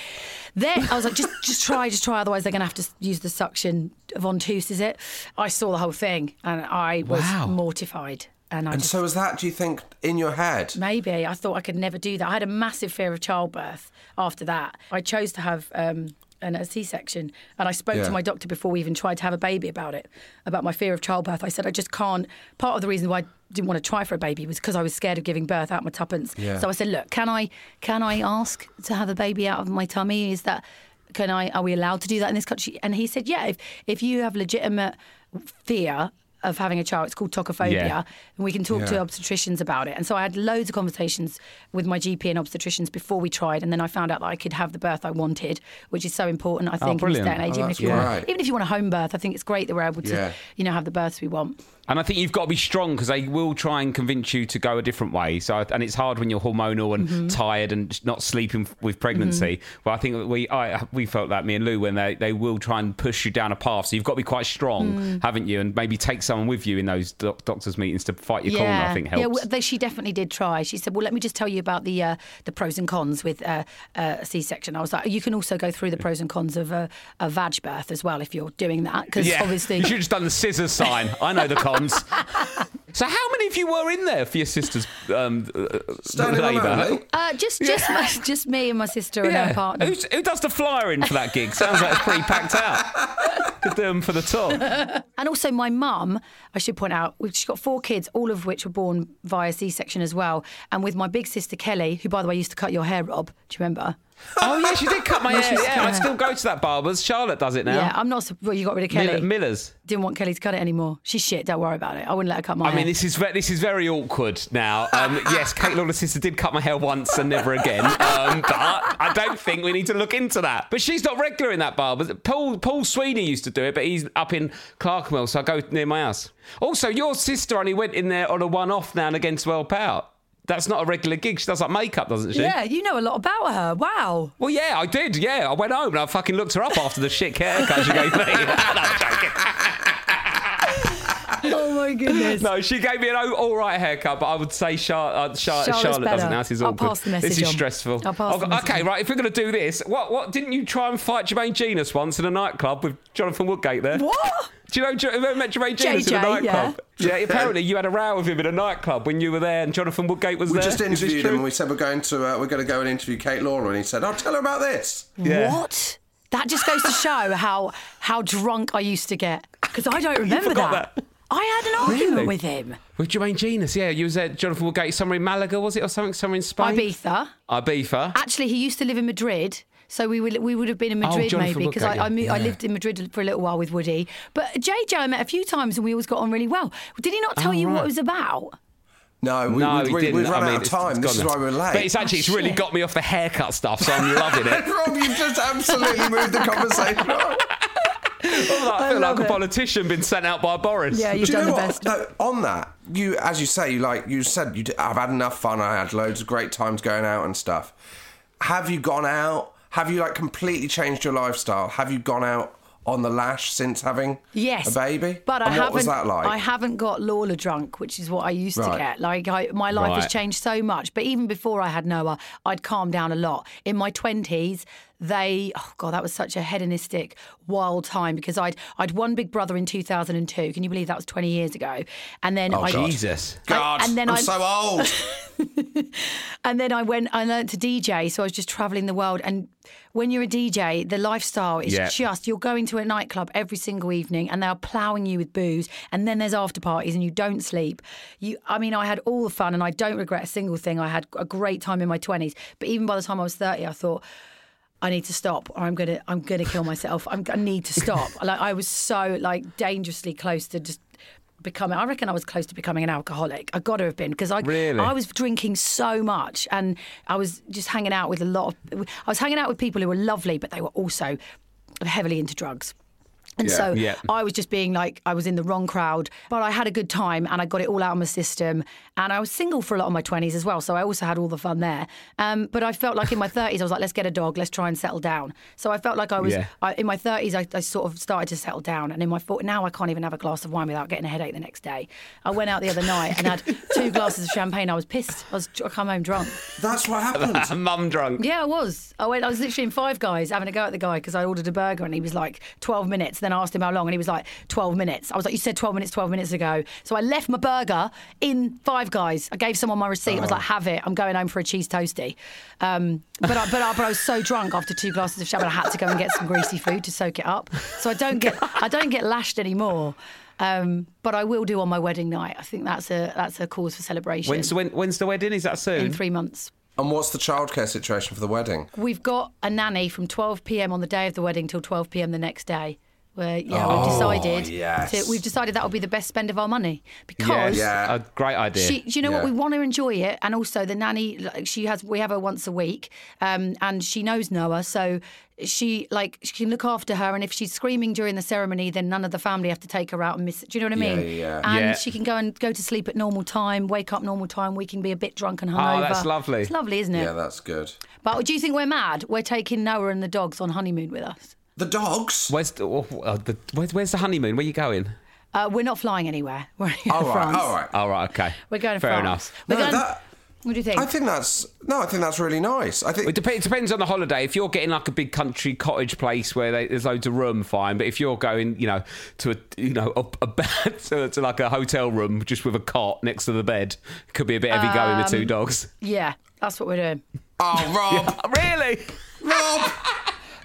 then I was like, just just try, just try. Otherwise, they're going to have to use the suction. Ventouse, is it? I saw the whole thing, and I was Wow. mortified. And I And just, so, was that? Do you think in your head? Maybe I thought I could never do that. I had a massive fear of childbirth after that. I chose to have um, an, a C-section, and I spoke Yeah. to my doctor before we even tried to have a baby about it, about my fear of childbirth. I said I just can't. Part of the reason why I didn't want to try for a baby was because I was scared of giving birth out my tuppence. Yeah. So I said, look, can I can I ask to have a baby out of my tummy? Is that can I? Are we allowed to do that in this country? And he said, yeah. If if you have legitimate fear. Of having a child, it's called tocophobia, Yeah. and we can talk to obstetricians about it. And so I had loads of conversations with my GP and obstetricians before we tried, and then I found out that I could have the birth I wanted, which is so important. I think in this day and age, Oh, even if you want, even if you want a home birth, I think it's great that we're able to, Yeah. you know, have the births we want. And I think you've got to be strong because they will try and convince you to go a different way. So, and it's hard when you're hormonal and Mm-hmm. tired and not sleeping with pregnancy. But I think we, I, we felt that me and Lou when they, they will try and push you down a path. So you've got to be quite strong, Mm. haven't you? And maybe take someone with you in those doc- doctors' meetings to fight your corner. I think helps. Yeah, well, they, she definitely did try. She said, "Well, let me just tell you about the uh, the pros and cons with uh, uh, a C-section." I was like, "You can also go through the pros and cons of a, a vag birth as well if you're doing that, because yeah, obviously." you should have just done the scissors sign. I know the cons. so, how many of you were in there for your sister's um, uh, Standing on labour? Uh, just, just, my, just me and my sister and her partner. Who's, who does the flyer in for that gig? Sounds like it's pretty packed out. Could do them for the top. And also, my mum, I should point out, she's got four kids, all of which were born via C section as well. And with my big sister Kelly, who, by the way, used to cut your hair, Rob. Do you remember? Oh yeah, she did cut my hair. Yeah, I still go to that barber's. Charlotte does it now. Yeah, I'm not. su- Well, you got rid of Kelly. Miller, Miller's. Didn't want Kelly to cut it anymore. She's shit. Don't worry about it. I wouldn't let her cut my I hair. mean, this is ve- this is very awkward now. Um, yes, Kate Lawler's sister did cut my hair once and never again. Um, but I don't think we need to look into that. But she's not regular in that bar. But Paul Paul Sweeney used to do it, but he's up in Clerkenwell, so I go near my house. Also, your sister only went in there on a one-off now and again to help out. That's not a regular gig. She does like makeup, doesn't she? yeah, you know a lot about her. Wow. Well, yeah, I did. Yeah, I went home and I fucking looked her up after the shit haircut she gave me. No, I'm joking. Oh my goodness. No, she gave me an all right haircut, but I would say Char- uh, Char- Charlotte's Charlotte doesn't. better. now. This is I'll awkward. pass the message This is on. stressful. I'll pass the Okay, message okay, on. right. If we're going to do this, what? What? Didn't you try and fight Jermaine Jenas once in a nightclub with Jonathan Woodgate there? What? Do you know? Do you ever met Jermaine Jenas in a JJ, nightclub? Yeah. apparently you had a row with him in a nightclub when you were there, and Jonathan Woodgate was there. We there. just Is this interviewed true? him and we said we're going to uh, we're going to go and interview Kate Lawler and he said, "I'll tell her about this." Yeah. What? That just goes to show how how drunk I used to get because I don't remember forgot that. That. I had an argument Really? with him. With Jermaine Jenas, yeah. You was at Jonathan Woodgate somewhere in Malaga, was it, or something? Somewhere in Spain? Ibiza. Ibiza. Actually, he used to live in Madrid. So we would we would have been in oh, Madrid Jonathan maybe because I Woodgate, I, mo- yeah. I lived in Madrid for a little while with Woody. But JJ I met a few times and we always got on really well. Did he not tell Oh, you what right. it was about? No, we, no, we, he we, didn't. we've run I mean, out of it's- time. it's this is gone why now. we're late. But it's actually it's really shit. got me off the haircut stuff, so I'm loving it. Rob, you've just absolutely moved the conversation on. I feel love like a politician been sent out by Boris. Yeah, you've Do you done know the what? best. No, on that, you as you say, you like you said, you did, I've had enough fun. I had loads of great times going out and stuff. Have you gone out? Have you like completely changed your lifestyle? Have you gone out on the lash since having Yes, a baby? But I and haven't. what was that like? I haven't got Lawler drunk, which is what I used to get. Like I, my life has changed so much. But even before I had Noa, I'd calmed down a lot. In my twenties, they oh god, that was such a hedonistic, wild time because I'd I'd one big brother in two thousand and two. Can you believe that was twenty years ago? And then oh, I Jesus. God, and then I'm I- so old. and then I went, I learned to DJ, so I was just traveling the world. And when you're a DJ, the lifestyle is Yeah. just you're going to a nightclub every single evening, and they're ploughing you with booze. And then there's after parties, and you don't sleep. You, I mean, I had all the fun, and I don't regret a single thing. I had a great time in my 20s, but even by the time I was 30, I thought. I need to stop, or I'm gonna, I'm gonna kill myself. I'm, I need to stop. like I was so like dangerously close to just becoming. I reckon I was close to becoming an alcoholic. I got to have been because I, Really? I was drinking so much, and I was just hanging out with a lot of. I was hanging out with people who were lovely, but they were also heavily into drugs. And Yeah. so Yeah. I was just being like, I was in the wrong crowd, but I had a good time and I got it all out of my system. And I was single for a lot of my 20s as well. So I also had all the fun there. Um, but I felt like in my 30s, I was like, let's get a dog, let's try and settle down. So I felt like I was, Yeah. I, in my 30s, I, I sort of started to settle down. And in my 40s, now I can't even have a glass of wine without getting a headache the next day. I went out the other night and had two glasses of champagne. I was pissed. I was I come home drunk. That's what happened. Mum drunk. Yeah, I was. I went. I was literally in Five Guys having a go at the guy because I ordered a burger and he was like twelve minutes. Then I asked him how long and he was like twelve minutes. I was like, you said twelve minutes, twelve minutes ago. So I left my burger in Five Guys. I gave someone my receipt. I was like, have it. I'm going home for a cheese toasty. Um, but I, but I, but I was so drunk after two glasses of champagne, I had to go and get some greasy food to soak it up. So I don't get I don't get lashed anymore. Um, but I will do on my wedding night. I think that's a that's a cause for celebration. When's the, when, when's the wedding? Is that soon? in three months. and what's the childcare situation for the wedding? We've got a nanny from 12 p.m. on the day of the wedding till 12 p.m. the next day. Where yeah, we've decided yes. to, we've decided that will be the best spend of our money because Yeah. A great idea. she, do you know what? We want to enjoy it, and also the nanny. like, She has. We have her once a week, um, and she knows Noa, so she like she can look after her. And if she's screaming during the ceremony, then none of the family have to take her out and miss. Do you know what I mean? yeah, yeah. And Yeah. she can go and go to sleep at normal time, wake up normal time. We can be a bit drunk and hungover. Oh, that's lovely. It's lovely, isn't it? Yeah, that's good. But do you think we're mad? We're taking Noa and the dogs on honeymoon with us. The dogs. Where's the, oh, uh, the where's, where's the honeymoon? Where are you going? Uh, we're not flying anywhere. We're going All to right, France. all right. Oh, okay. We're going to Fair France. enough. We're No, going, that- what do you think? I think that's no. I think that's really nice. I think It, dep- it depends on the holiday. If you're getting like a big country cottage place where they, there's loads of room, fine. But if you're going, you know, to a you know a, a bed to, to like a hotel room just with a cot next to the bed, could be a bit heavy going with Um, two dogs. yeah, that's what we're doing. Oh, Rob, Really? Rob.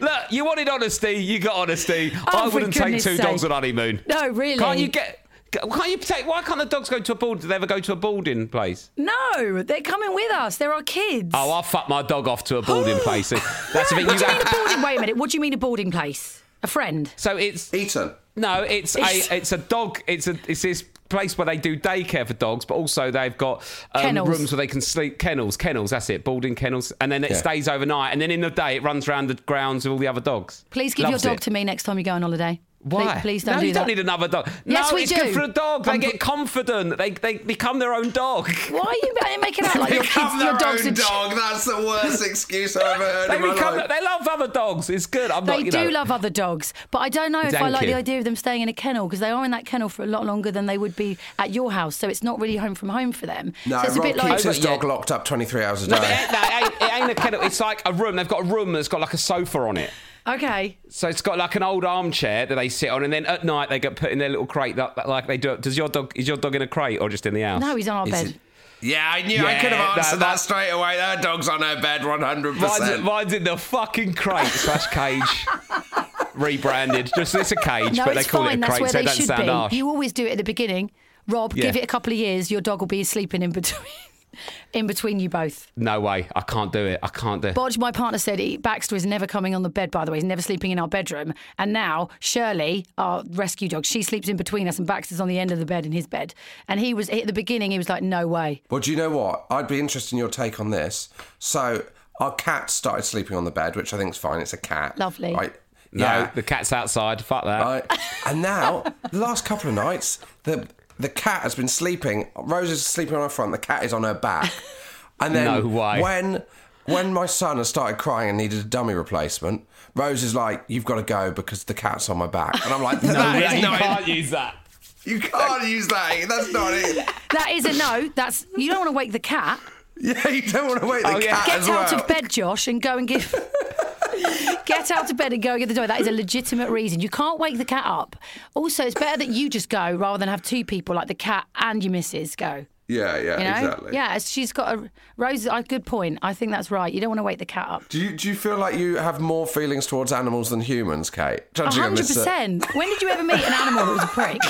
Look, you wanted honesty, you got honesty. Oh, I wouldn't take two sake. dogs on honeymoon. No, really. Can't you get? Can't you take? Why can't the dogs go to a board? Do they ever go to a boarding place? No, they're coming with us. They're our kids. Oh, I'll fuck my dog off to a boarding place. That's the thing. what You do you mean a go, boarding? Wait a minute. What do you mean a boarding place? A friend? so it's Eton. no, it's It's- a it's a dog. It's a it's this place where they do daycare for dogs, but also they've got um, rooms where they can sleep. Kennels, kennels. That's it. Boarding kennels, and then it Yeah. stays overnight, and then in the day it runs around the grounds with all the other dogs. Please give Loves your dog it. to me next time you go on holiday. Why? Please, please don't no, do you that. don't need another dog. Yes, no, we it's do. good for a dog. They I'm- get confident. They they become their own dog. Why are you making out like your Become kids, your dogs own are dog. That's the worst excuse I've ever heard They in my become. life. They love other dogs. It's good. I'm They not. You do know, love other dogs, but I don't know if I like you. the idea of them staying in a kennel because they are in that kennel for a lot longer than they would be at your house. So it's not really home from home for them. No, so it's a Rob bit keeps like his Yeah. dog locked up 23 hours a No, but day. it, no, it, ain't, it ain't a kennel. It's like a room. They've got a room that's got like a sofa on it. Okay. So it's got like an old armchair that they sit on, and then at night they get put in their little crate. That, that- like they do. Does your dog? Is your dog in a crate or just in the house? No, he's on our Is bed. it- Yeah, I knew I could have answered that, that- straight away. Their dog's on her bed 100%. Mine's, mine's in the fucking crate slash cage. Rebranded. Just it's a cage, No, but they call fine. it a That's crate, where so they it doesn't should sound be. harsh. You always do it at the beginning. Rob, Yeah. give it a couple of years. Your dog will be sleeping in between, in between you both. No way. I can't do it. I can't do it. Bodge, my partner said he, Baxter is never coming on the bed. By the way, he's never sleeping in our bedroom. And now Shirley, our rescue dog, she sleeps in between us, and Baxter's on the end of the bed in his bed. And he was at the beginning. He was like, "No way." Well, do you know what? I'd be interested in your take on this. So, our cat started sleeping on the bed, which I think is fine. It's a cat. Lovely. Right? no, yeah. the cat's outside. Fuck that. Right. And now, the last couple of nights, the the cat has been sleeping. Rose is sleeping on her front. The cat is on her back. And then No way. when when my son has started crying and needed a dummy replacement, Rose is like, "You've got to go because the cat's on my back." And I'm like, No, "That is you not- can't use that. You can't use that. That's not it. That is a no. That's you don't want to wake the cat. Yeah, you don't want to wake the Oh, yeah. cat Get as out of bed, Josh, and go and give. Get out of bed and go and get the dog. That is a legitimate reason. You can't wake the cat up. Also, it's better that you just go rather than have two people like the cat and your missus go. Yeah, yeah, You know? exactly. Yeah, she's got a Rose. A good point. I think that's right. You don't want to wake the cat up. Do you do you feel like you have more feelings towards animals than humans, Kate? A Judging on hundred this, uh, percent. When did you ever meet an animal that was a prick?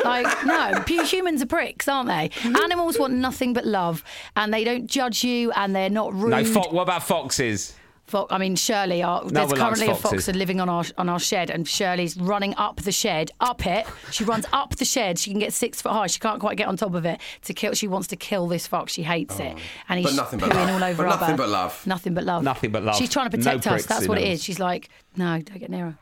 Like, no, pu- humans are pricks, aren't they? Animals want nothing but love, and they don't judge you, and they're not rude. No, fo- what about foxes? Fo- I mean, Shirley, our, there's one likes currently a foxes. fox living on our on our shed, and Shirley's running up the shed, up it. She runs up the shed. She can get six foot high. She can't quite get on top of it to kill. She wants to kill this fox. She hates it, oh. and he's Oh. But nothing but pooing love. all over But her. nothing but love. Nothing but love. Nothing but love. She's trying to No protect us. pricks That's in what it is. She's like, no, don't get near her.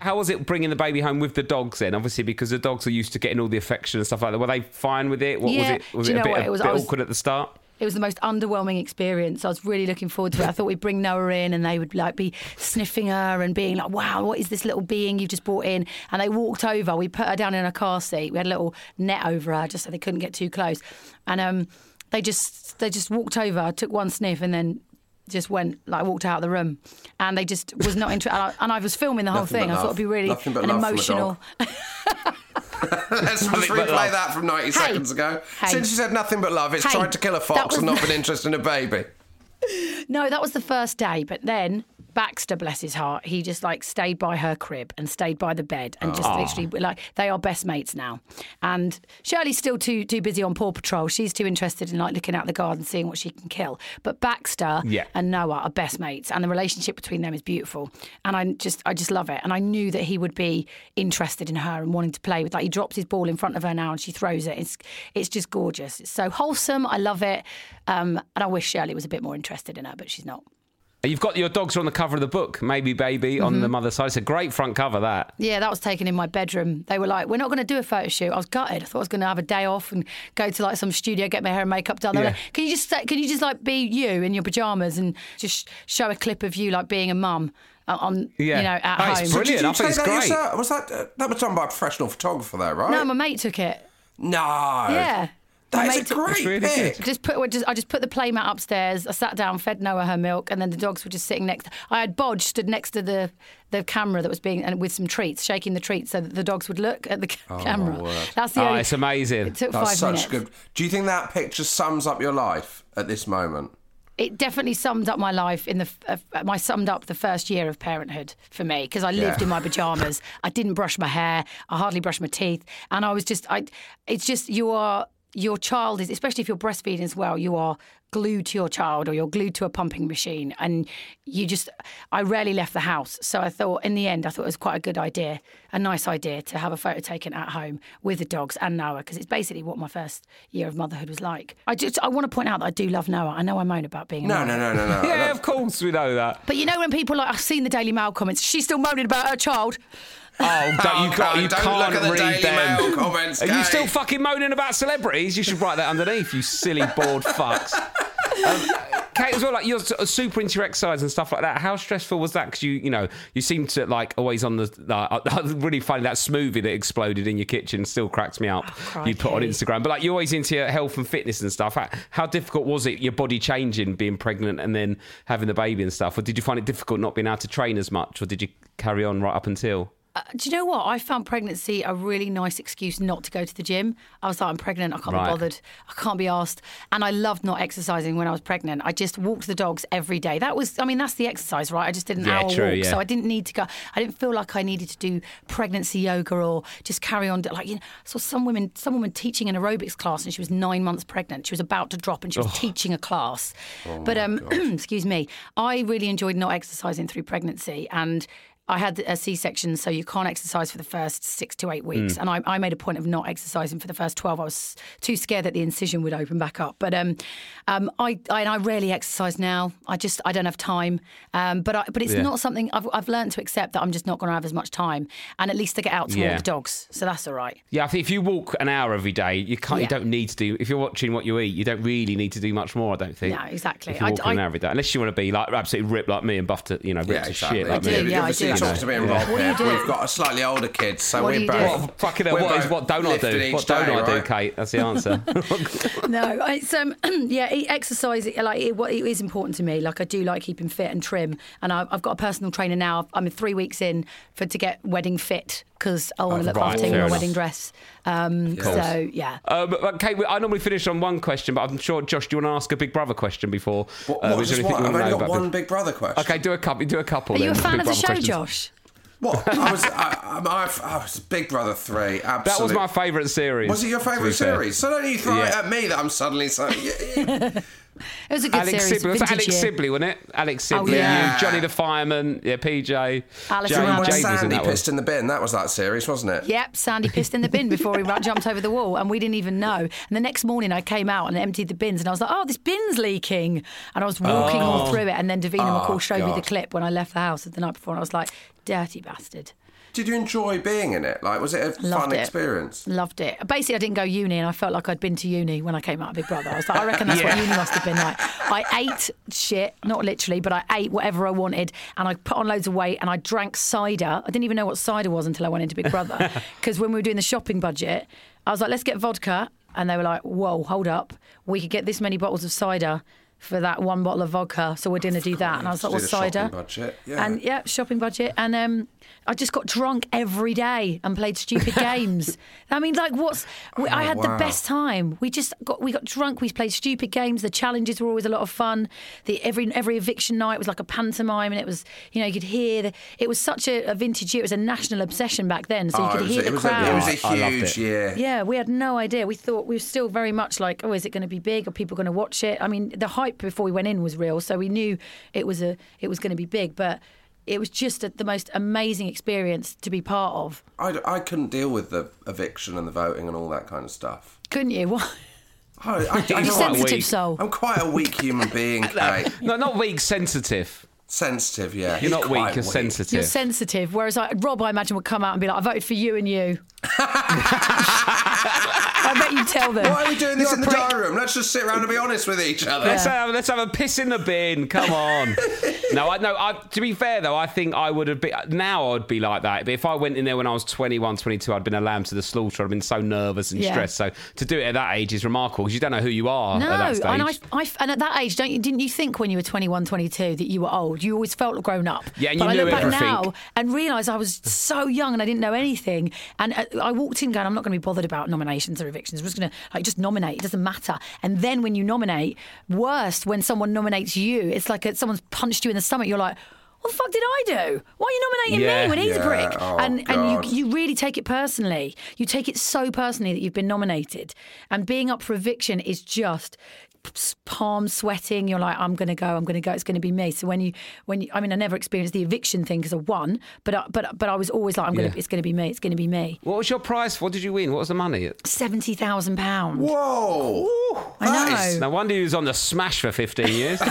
How was it bringing the baby home with the dogs then? Obviously, because the dogs are used to getting all the affection and stuff like that. Were they fine with it? What Yeah. was it? Was Do it you a know bit, what? a It was- bit was- awkward at the start? It was the most underwhelming experience. I was really looking forward to it. I thought we'd bring Noa in and they would like be sniffing her and being like, "Wow, what is this little being you've just brought in?" And they walked over. We put her down in a car seat. We had a little net over her just so they couldn't get too close. And um, they just they just walked over, took one sniff, and then just went like walked out of the room. And they just was not interested. and, I- and I was filming the whole Nothing thing. I thought it'd be really an love from a emotional. Let's just replay love. that from 90 seconds ago. Hey. Since you said nothing but love, it's Hey. tried to kill a fox and not been interested in a baby. No, that was the first day. But then Baxter, bless his heart, he just like stayed by her crib and stayed by the bed and just literally like they are best mates now. And Shirley's still too too busy on Paw Patrol. She's too interested in like looking out the garden, seeing what she can kill. But Baxter Yeah. and Noa are best mates, and the relationship between them is beautiful. And I just I just love it. And I knew that he would be interested in her and wanting to play with. Like he drops his ball in front of her now, and she throws it. It's it's just gorgeous. It's so wholesome. I love it. Um, and I wish Shirley was a bit more interested in her, but she's not. You've got your dogs are on the cover of the book, maybe baby on Mm-hmm. the mother's side. It's a great front cover. That Yeah, that was taken in my bedroom. They were like, "We're not going to do a photo shoot." I was gutted. I thought I was going to have a day off and go to like some studio, get my hair and makeup done. Yeah. like, can you just can you just like be you in your pajamas and just show a clip of you like being a mum uh, on Yeah. you know at Oh, home? it's brilliant. Did you I think take it's that great. yourself? Was that uh, that was done by a professional photographer there, right? No, my mate took it. no. Yeah. My That is a great really pic. good. Just put, just, I just put the playmat upstairs. I sat down, fed Noa her milk, and then the dogs were just sitting next. I had Bodge stood next to the the camera that was being and with some treats, shaking the treats so that the dogs would look at the ca- camera. That's the Oh, only. it's amazing. It took That's five such minutes. good. Do you think that picture sums up your life at this moment? it definitely summed up my life in the uh, my summed up the first year of parenthood for me because I lived Yeah. in my pajamas. I didn't brush my hair. I hardly brushed my teeth, and I was just I. It's just you are your child is especially if you're breastfeeding as well. You are glued to your child or you're glued to a pumping machine and you just I rarely left the house so I thought in the end I thought it was quite a good idea a nice idea to have a photo taken at home with the dogs and Noa because it's basically what my first year of motherhood was like I just I want to point out that I do love Noa I know I moan about being a No, mother. no, no, no, no. Yeah, of course we know that. But you know when people like I've seen the Daily Mail comments, she's still moaning about her child. Oh, don't, you, God, you don't can't look at the read Daily them. Mail comments, Are you still fucking moaning about celebrities? You should write that underneath, you silly bored fucks. Um, Kate, as well, like you're super into your exercise and stuff like that. How stressful was that? Because you, you know, you seem to like always on the. Uh, I really funny that smoothie that exploded in your kitchen still cracks me up. you put on. Instagram, but like you're always into your health and fitness and stuff. How, how difficult was it? Your body changing, being pregnant, and then having the baby and stuff. Or did you find it difficult not being able to train as much, or did you carry on right up until? Uh, do you know what? I found pregnancy a really nice excuse not to go to the gym. I was like, I'm pregnant. I can't Right. be bothered. I can't be asked. And I loved not exercising when I was pregnant. I just walked the dogs every day. That was, I mean, that's the exercise, right? I just did an Yeah, hour true, walk. yeah. So I didn't need to go. I didn't feel like I needed to do pregnancy yoga or just carry on. Like, you know, I saw some women, some woman teaching an aerobics class and she was nine months pregnant. She was about to drop and she was teaching a class. Oh but, um, excuse me, I really enjoyed not exercising through pregnancy. And I had a C-section, so you can't exercise for the first six to eight weeks. Mm. And I, I made a point of not exercising for the first twelve. I was too scared that the incision would open back up. But um, um, I, I I rarely exercise now. I just I don't have time. Um, but I, but it's Yeah. not something I've I've learned to accept that I'm just not going to have as much time. And at least to get out to Yeah. walk the dogs, so that's all right. Yeah, if you walk an hour every day, you can't. You don't need to do. If you're watching what you eat, you don't really need to do much more. I don't think. No, exactly. If you're I- walking I- an hour every day, unless you want to be like absolutely ripped like me and buff to, you know, ripped Yeah, to exactly. shit like do, me. yeah, I do. You talked to me and Rob What do you here. do? We've got a slightly older kid, so What do we you do? both. What fucking hell, we're what is both what don't I do? What don't day, I do, right? Kate? That's the answer. no, it's um, yeah, exercise. Like it, it is important to me. Like I do like keeping fit and trim, and I, I've got a personal trainer now. I'm three weeks in for to get wedding fit because I want to look right, after you in fair a enough. wedding dress. Um, so yeah. Um, but Kate, I normally finish on one question, but I'm sure Josh, do you want to ask a Big Brother question before? What, uh, what, is there anything one? you I've only know got about one Big Brother question. Okay, do a couple. Do a couple. Are you a fan of the Brother show, questions. Josh? gosh. What? I was, I, I, I, I was Big Brother 3, absolutely. That was my favourite series. Was it your favourite series? So don't you throw it at me that I'm suddenly so. Yeah, yeah. It was a good Alex series. Sibley. Was that Alex year. Sibley, wasn't it? Alex oh, Sibley, yeah. you, Johnny the Fireman, yeah, PJ. Alison Jay, Rowan. when Jade was in Sandy that one. pissed in the bin, that was that series, wasn't it? Yep, Sandy pissed in the bin before he jumped over the wall, and we didn't even know. And the next morning, I came out and emptied the bins, and I was like, "Oh, this bin's leaking!" And I was walking all oh. through it, and then Davina oh, McCall showed me the clip when I left the house the night before, and I was like, "Dirty bastard." Did you enjoy being in it? Like, was it a Loved fun it. experience? Loved it. Basically, I didn't go uni, and I felt like I'd been to uni when I came out of Big Brother. I was like, I reckon that's what uni must have been like. I ate shit, not literally, but I ate whatever I wanted, and I put on loads of weight, and I drank cider. I didn't even know what cider was until I went into Big Brother, because when we were doing the shopping budget, I was like, let's get vodka, and they were like, whoa, hold up, we could get this many bottles of cider. For that one bottle of vodka, so we're going to do that, and I was like, "Well, cider." budget, yeah. And yeah, shopping budget, and um, I just got drunk every day and played stupid games. I mean, like, what's? We, I Oh, had the best time. We just got we got drunk. We played stupid games. The challenges were always a lot of fun. The every every eviction night was like a pantomime, and it was you know you could hear the. It was such a, a vintage year. It was a national obsession back then, so you Oh, could hear a- the it, was a, crowd. it was a I loved huge year. Yeah, we had no idea. We thought we were still very much like, oh, is it going to be big? Are people going to watch it? I mean, the hype before we went in was real, so we knew it was a it was going to be big, but it was just a, the most amazing experience to be part of. I, I couldn't deal with the eviction and the voting and all that kind of stuff. Couldn't you? What? I, I, I'm You're sensitive weak. soul. I'm quite a weak human being, Kate. No, not weak, sensitive. Sensitive, yeah. You're He's not weak, you're sensitive. You're sensitive. Whereas like, Rob, I imagine, would come out and be like, I voted for you and you. I bet you tell them. Why are we doing this You're in the prick. diary room? Let's just sit around and be honest with each other. Let's have let's have a piss in the bin. Come on. no, I no. I, to be fair though, I think I would have been now. I'd be like that. But if I went in there when I was 21, 22, I'd been a lamb to the slaughter. I'd been so nervous and Yeah. stressed. So to do it at that age is remarkable because you don't know who you are No, at that stage. and I, I, and at that age, don't you? Didn't you think when you were 21, 22 that you were old? You always felt grown up. Yeah, and but you I knew look back everything. now and realise I was so young and I didn't know anything. And uh, I walked in going, I'm not going to be bothered about nominations or evictions. We're just going to like just nominate. It doesn't matter. And then when you nominate, worst when someone nominates you, it's like a, someone's punched you in the stomach. You're like. What the fuck did I do? Why are you nominating Yeah. me when he's a Yeah. prick? Oh, and God. and you you really take it personally. You take it so personally that you've been nominated. And being up for eviction is just palm sweating. You're like, I'm going to go. I'm going to go. It's going to be me. So when you when you, I mean, I never experienced the eviction thing because I won, but I, but but I was always like, I'm going Yeah. to. It's going to be me. It's going to be me. What was your price? What did you win? What was the money? Seventy thousand pounds. Whoa! I That is- know. No wonder he was on the smash for 15 years.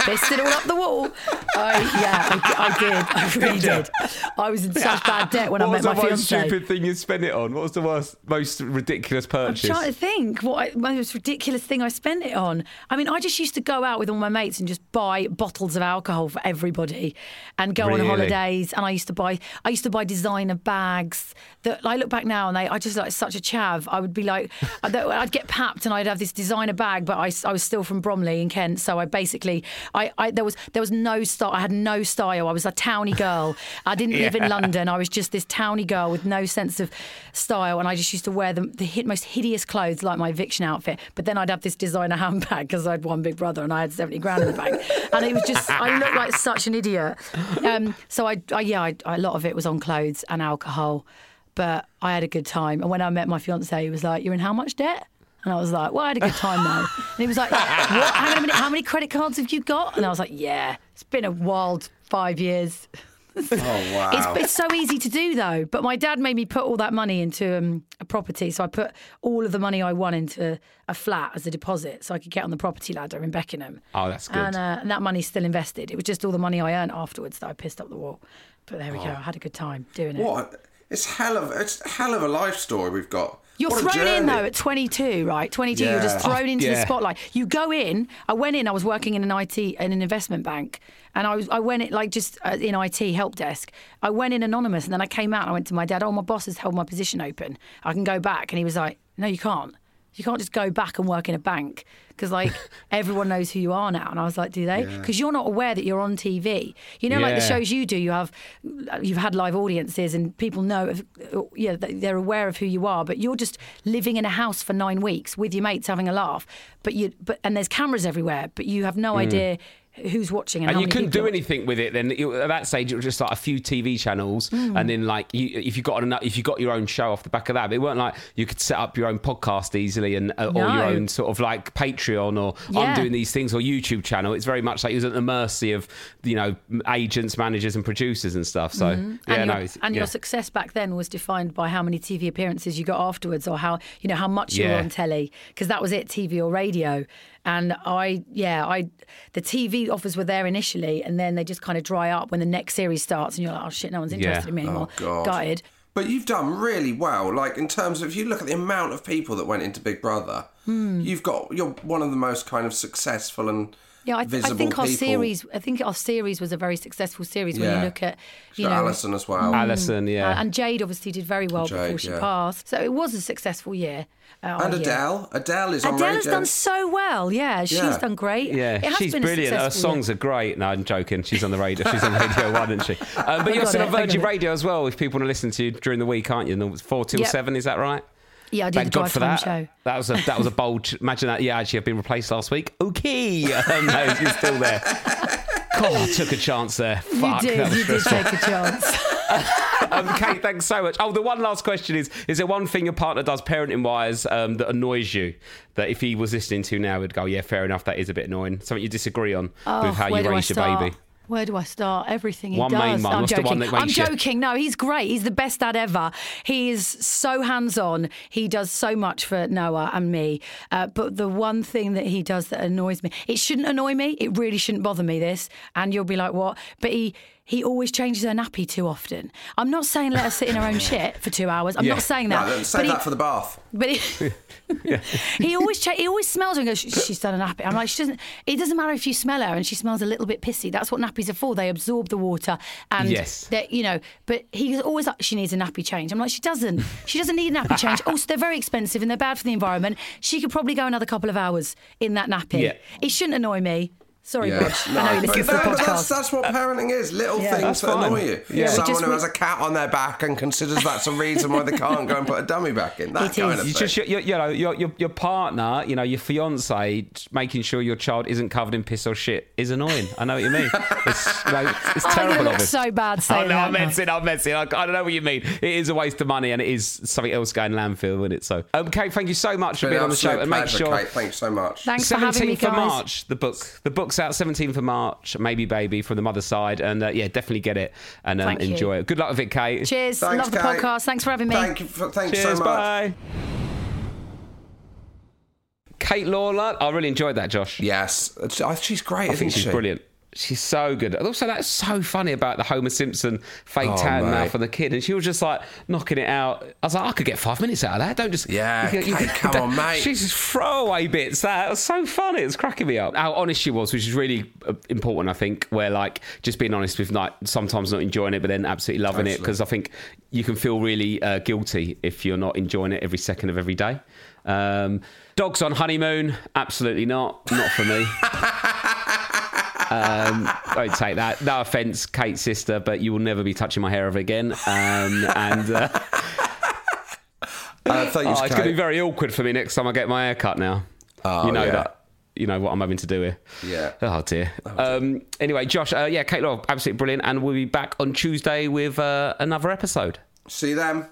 Pissed it all up the wall. I, yeah, I, I did. I really did. I was in such bad debt when what I was met the my most fiance. stupid thing you spent it on? What was the worst, most ridiculous purchase? I'm purchase? trying to think what I, most ridiculous thing I spent it on. I mean, I just used to go out with all my mates and just buy bottles of alcohol for everybody, and go Really? on holidays. And I used to buy, I used to buy designer bags. That I look back now and they, I just like such a chav. I would be like, I'd get papped and I'd have this designer bag, but I, I was still from Bromley in Kent, so I basically, I, I there was there was no style. I had no style. I was a towny girl. I didn't live in London. I was just this towny girl with no sense of style, and I just used to wear the, the most hideous clothes, like my eviction outfit. But then I'd have this designer handbag because I had one big brother and I had seventy grand in the bank, and it was just I looked like such an idiot. Um, so I, I yeah, I, a lot of it was on clothes and alcohol, but I had a good time. And when I met my fiance, he was like, "You're in how much debt?" And I was like, well, I had a good time though. And he was like, what? Hang on a minute, how many credit cards have you got? And I was like, yeah, it's been a wild five years. Oh wow! It's, it's so easy to do though. But my dad made me put all that money into um, a property. So I put all of the money I won into a flat as a deposit so I could get on the property ladder in Beckenham. Oh, that's good. And, uh, and that money's still invested. It was just all the money I earned afterwards that I pissed up the wall. But there we go. I had a good time doing it. Oh. what? It's hell of it's hell of a life story we've got. You're What thrown in though at 22, right? 22, you're just Yeah. thrown into yeah. the spotlight. You go in. I went in. I was working in an IT in an investment bank, and I was I went in like just uh, in IT help desk. I went in anonymous, and then I came out. and I went to my dad. Oh, my boss has held my position open. I can go back, and he was like, No, you can't. You can't just go back and work in a bank because like everyone knows who you are now. And I was like, do they? Because you're not aware that you're on TV. You know, like the shows you do, you have you've had live audiences and people know, yeah, they're aware of who you are. But you're just living in a house for nine weeks with your mates having a laugh. But you, but and there's cameras everywhere, but you have no mm. idea who's watching and, and you couldn't do watching. anything with it. Then at that stage, it was just like a few TV channels, Hmm. and then like you, if you got enough, if you got your own show off the back of that, it weren't like you could set up your own podcast easily and uh, or your own sort of like Patreon or I'm doing these things or YouTube channel. It's very much like it was at the mercy of you know agents, managers, and producers and stuff. So yeah, Mm-hmm. and, no, your, and yeah. your success back then was defined by how many TV appearances you got afterwards, or how you know how much you were on telly, because that was it, TV or radio. And I, yeah, I, the TV offers were there initially, and then they just kind of dry up when the next series starts, and you're like, oh shit, no one's interested Yeah. in me anymore. Oh, God. Gutted. But you've done really well. Like in terms of if you look at the amount of people that went into Big Brother, Hmm. you've got you're one of the most kind of successful and Yeah, I, th- I think our people. series, I think our series was a very successful series when you look at, you know, Alison as well. Alison, yeah. uh, and Jade obviously did very well before she yeah. passed. So it was a successful year. uh, our and year. Adele. Adele is on Adele has done so well. Yeah, she's Yeah. done great. Yeah, It has she's been a brilliant. Her successful year. songs are great. No, I'm joking. She's on the radio. She's on Radio One, isn't she? Um, but I you're got still on I Virgin. Radio as well. If people want to listen to you during the week, aren't you? Four till Yep. seven, is that right? Yeah, I did Thank God for that. show. That was a that was a bold. Imagine that. Yeah, actually, I've been replaced last week. Okay, um, no, she's still there. God, I took a chance there. Fuck, you did. You did take a chance. um, Kate, thanks so much. Oh, the one last question is: Is there one thing your partner does parenting wise um, that annoys you? That if he was listening to now, would go, "Yeah, fair enough. That is a bit annoying." Something you disagree on Oh, with how you raise your baby. Where do I start? Everything he One does. main one. I'm What's joking. I'm joking. No, he's great. He's the best dad ever. He is so hands-on. He does so much for Noa and me. Uh, but the one thing that he does that annoys me, it shouldn't annoy me. It really shouldn't bother me. This, and you'll be like, what? But he. He always changes her nappy too often. I'm not saying let her sit in her own shit for two hours. I'm Yeah. not saying that. then save but he- that for the bath. but he, he always cha- he always smells her and goes, she's done a nappy. I'm like, she doesn't. It doesn't matter if you smell her and she smells a little bit pissy. That's what nappies are for. They absorb the water and Yes. you know. But he's always like, she needs a nappy change. I'm like, she doesn't. She doesn't need a nappy change. Also, they're very expensive and they're bad for the environment. She could probably go another couple of hours in that nappy. Yeah. It shouldn't annoy me. Sorry, Yeah. Rog. I know you but listen to the no, but that's, podcast. that's what parenting is. Little Yeah. things That's that fine. annoy you. Yeah. Someone just who has a cat on their back and considers that's a reason why they can't go and put a dummy back in. That It kind is. of You thing. just, you, you know, your, your your partner, you know, your fiance, making sure your child isn't covered in piss or shit is annoying. I know what you mean. It's, you know, it's I'm terrible going look so bad Oh, saying no, that. I'm now. messing, I'm messing. I, I don't know what you mean. It is a waste of money and it is something else going landfill, isn't it? So, um, Kate, thank you so much for being on the show. absolute And make sure. Kate. Thanks so much. Thanks for having me, 17th of. March, the book. The book's out 17th of March, Maybe Baby from the mother's side. And uh, yeah, definitely get it and um, Thank you. enjoy it. Good luck with it, Kate. Cheers. Thanks, Love the podcast. Thanks for having me. Thank you. For, thanks Cheers, so much. bye. Kate Lawler, I really enjoyed that, Josh. Yes, she's great. I isn't think she's she? brilliant. She's so good. And also, that's so funny about the Homer Simpson fake Oh, tan mate. mouth for the kid. And she was just like knocking it out. I was like, I could get five minutes out of that. Don't just. Yeah, Kate, come on, mate. She's just throwaway bits. That was so funny. It was cracking me up. How honest she was, which is really uh, important, I think, where like just being honest with like sometimes not enjoying it, but then absolutely loving it. Because I think you can feel really uh, guilty if you're not enjoying it every second of every day. Um, dogs on honeymoon? Absolutely not. Not for me. Um, don't take that. No offense, Kate's sister, but you will never be touching my hair ever again. Um, and uh, Uh, oh, it's going to be very awkward for me next time I get my hair cut now. Oh, you know yeah. that. You know what I'm having to do here. Yeah. Oh dear. Um, anyway, Josh. Uh, yeah, Kate Law, absolutely brilliant, and we'll be back on Tuesday with uh, another episode. See them.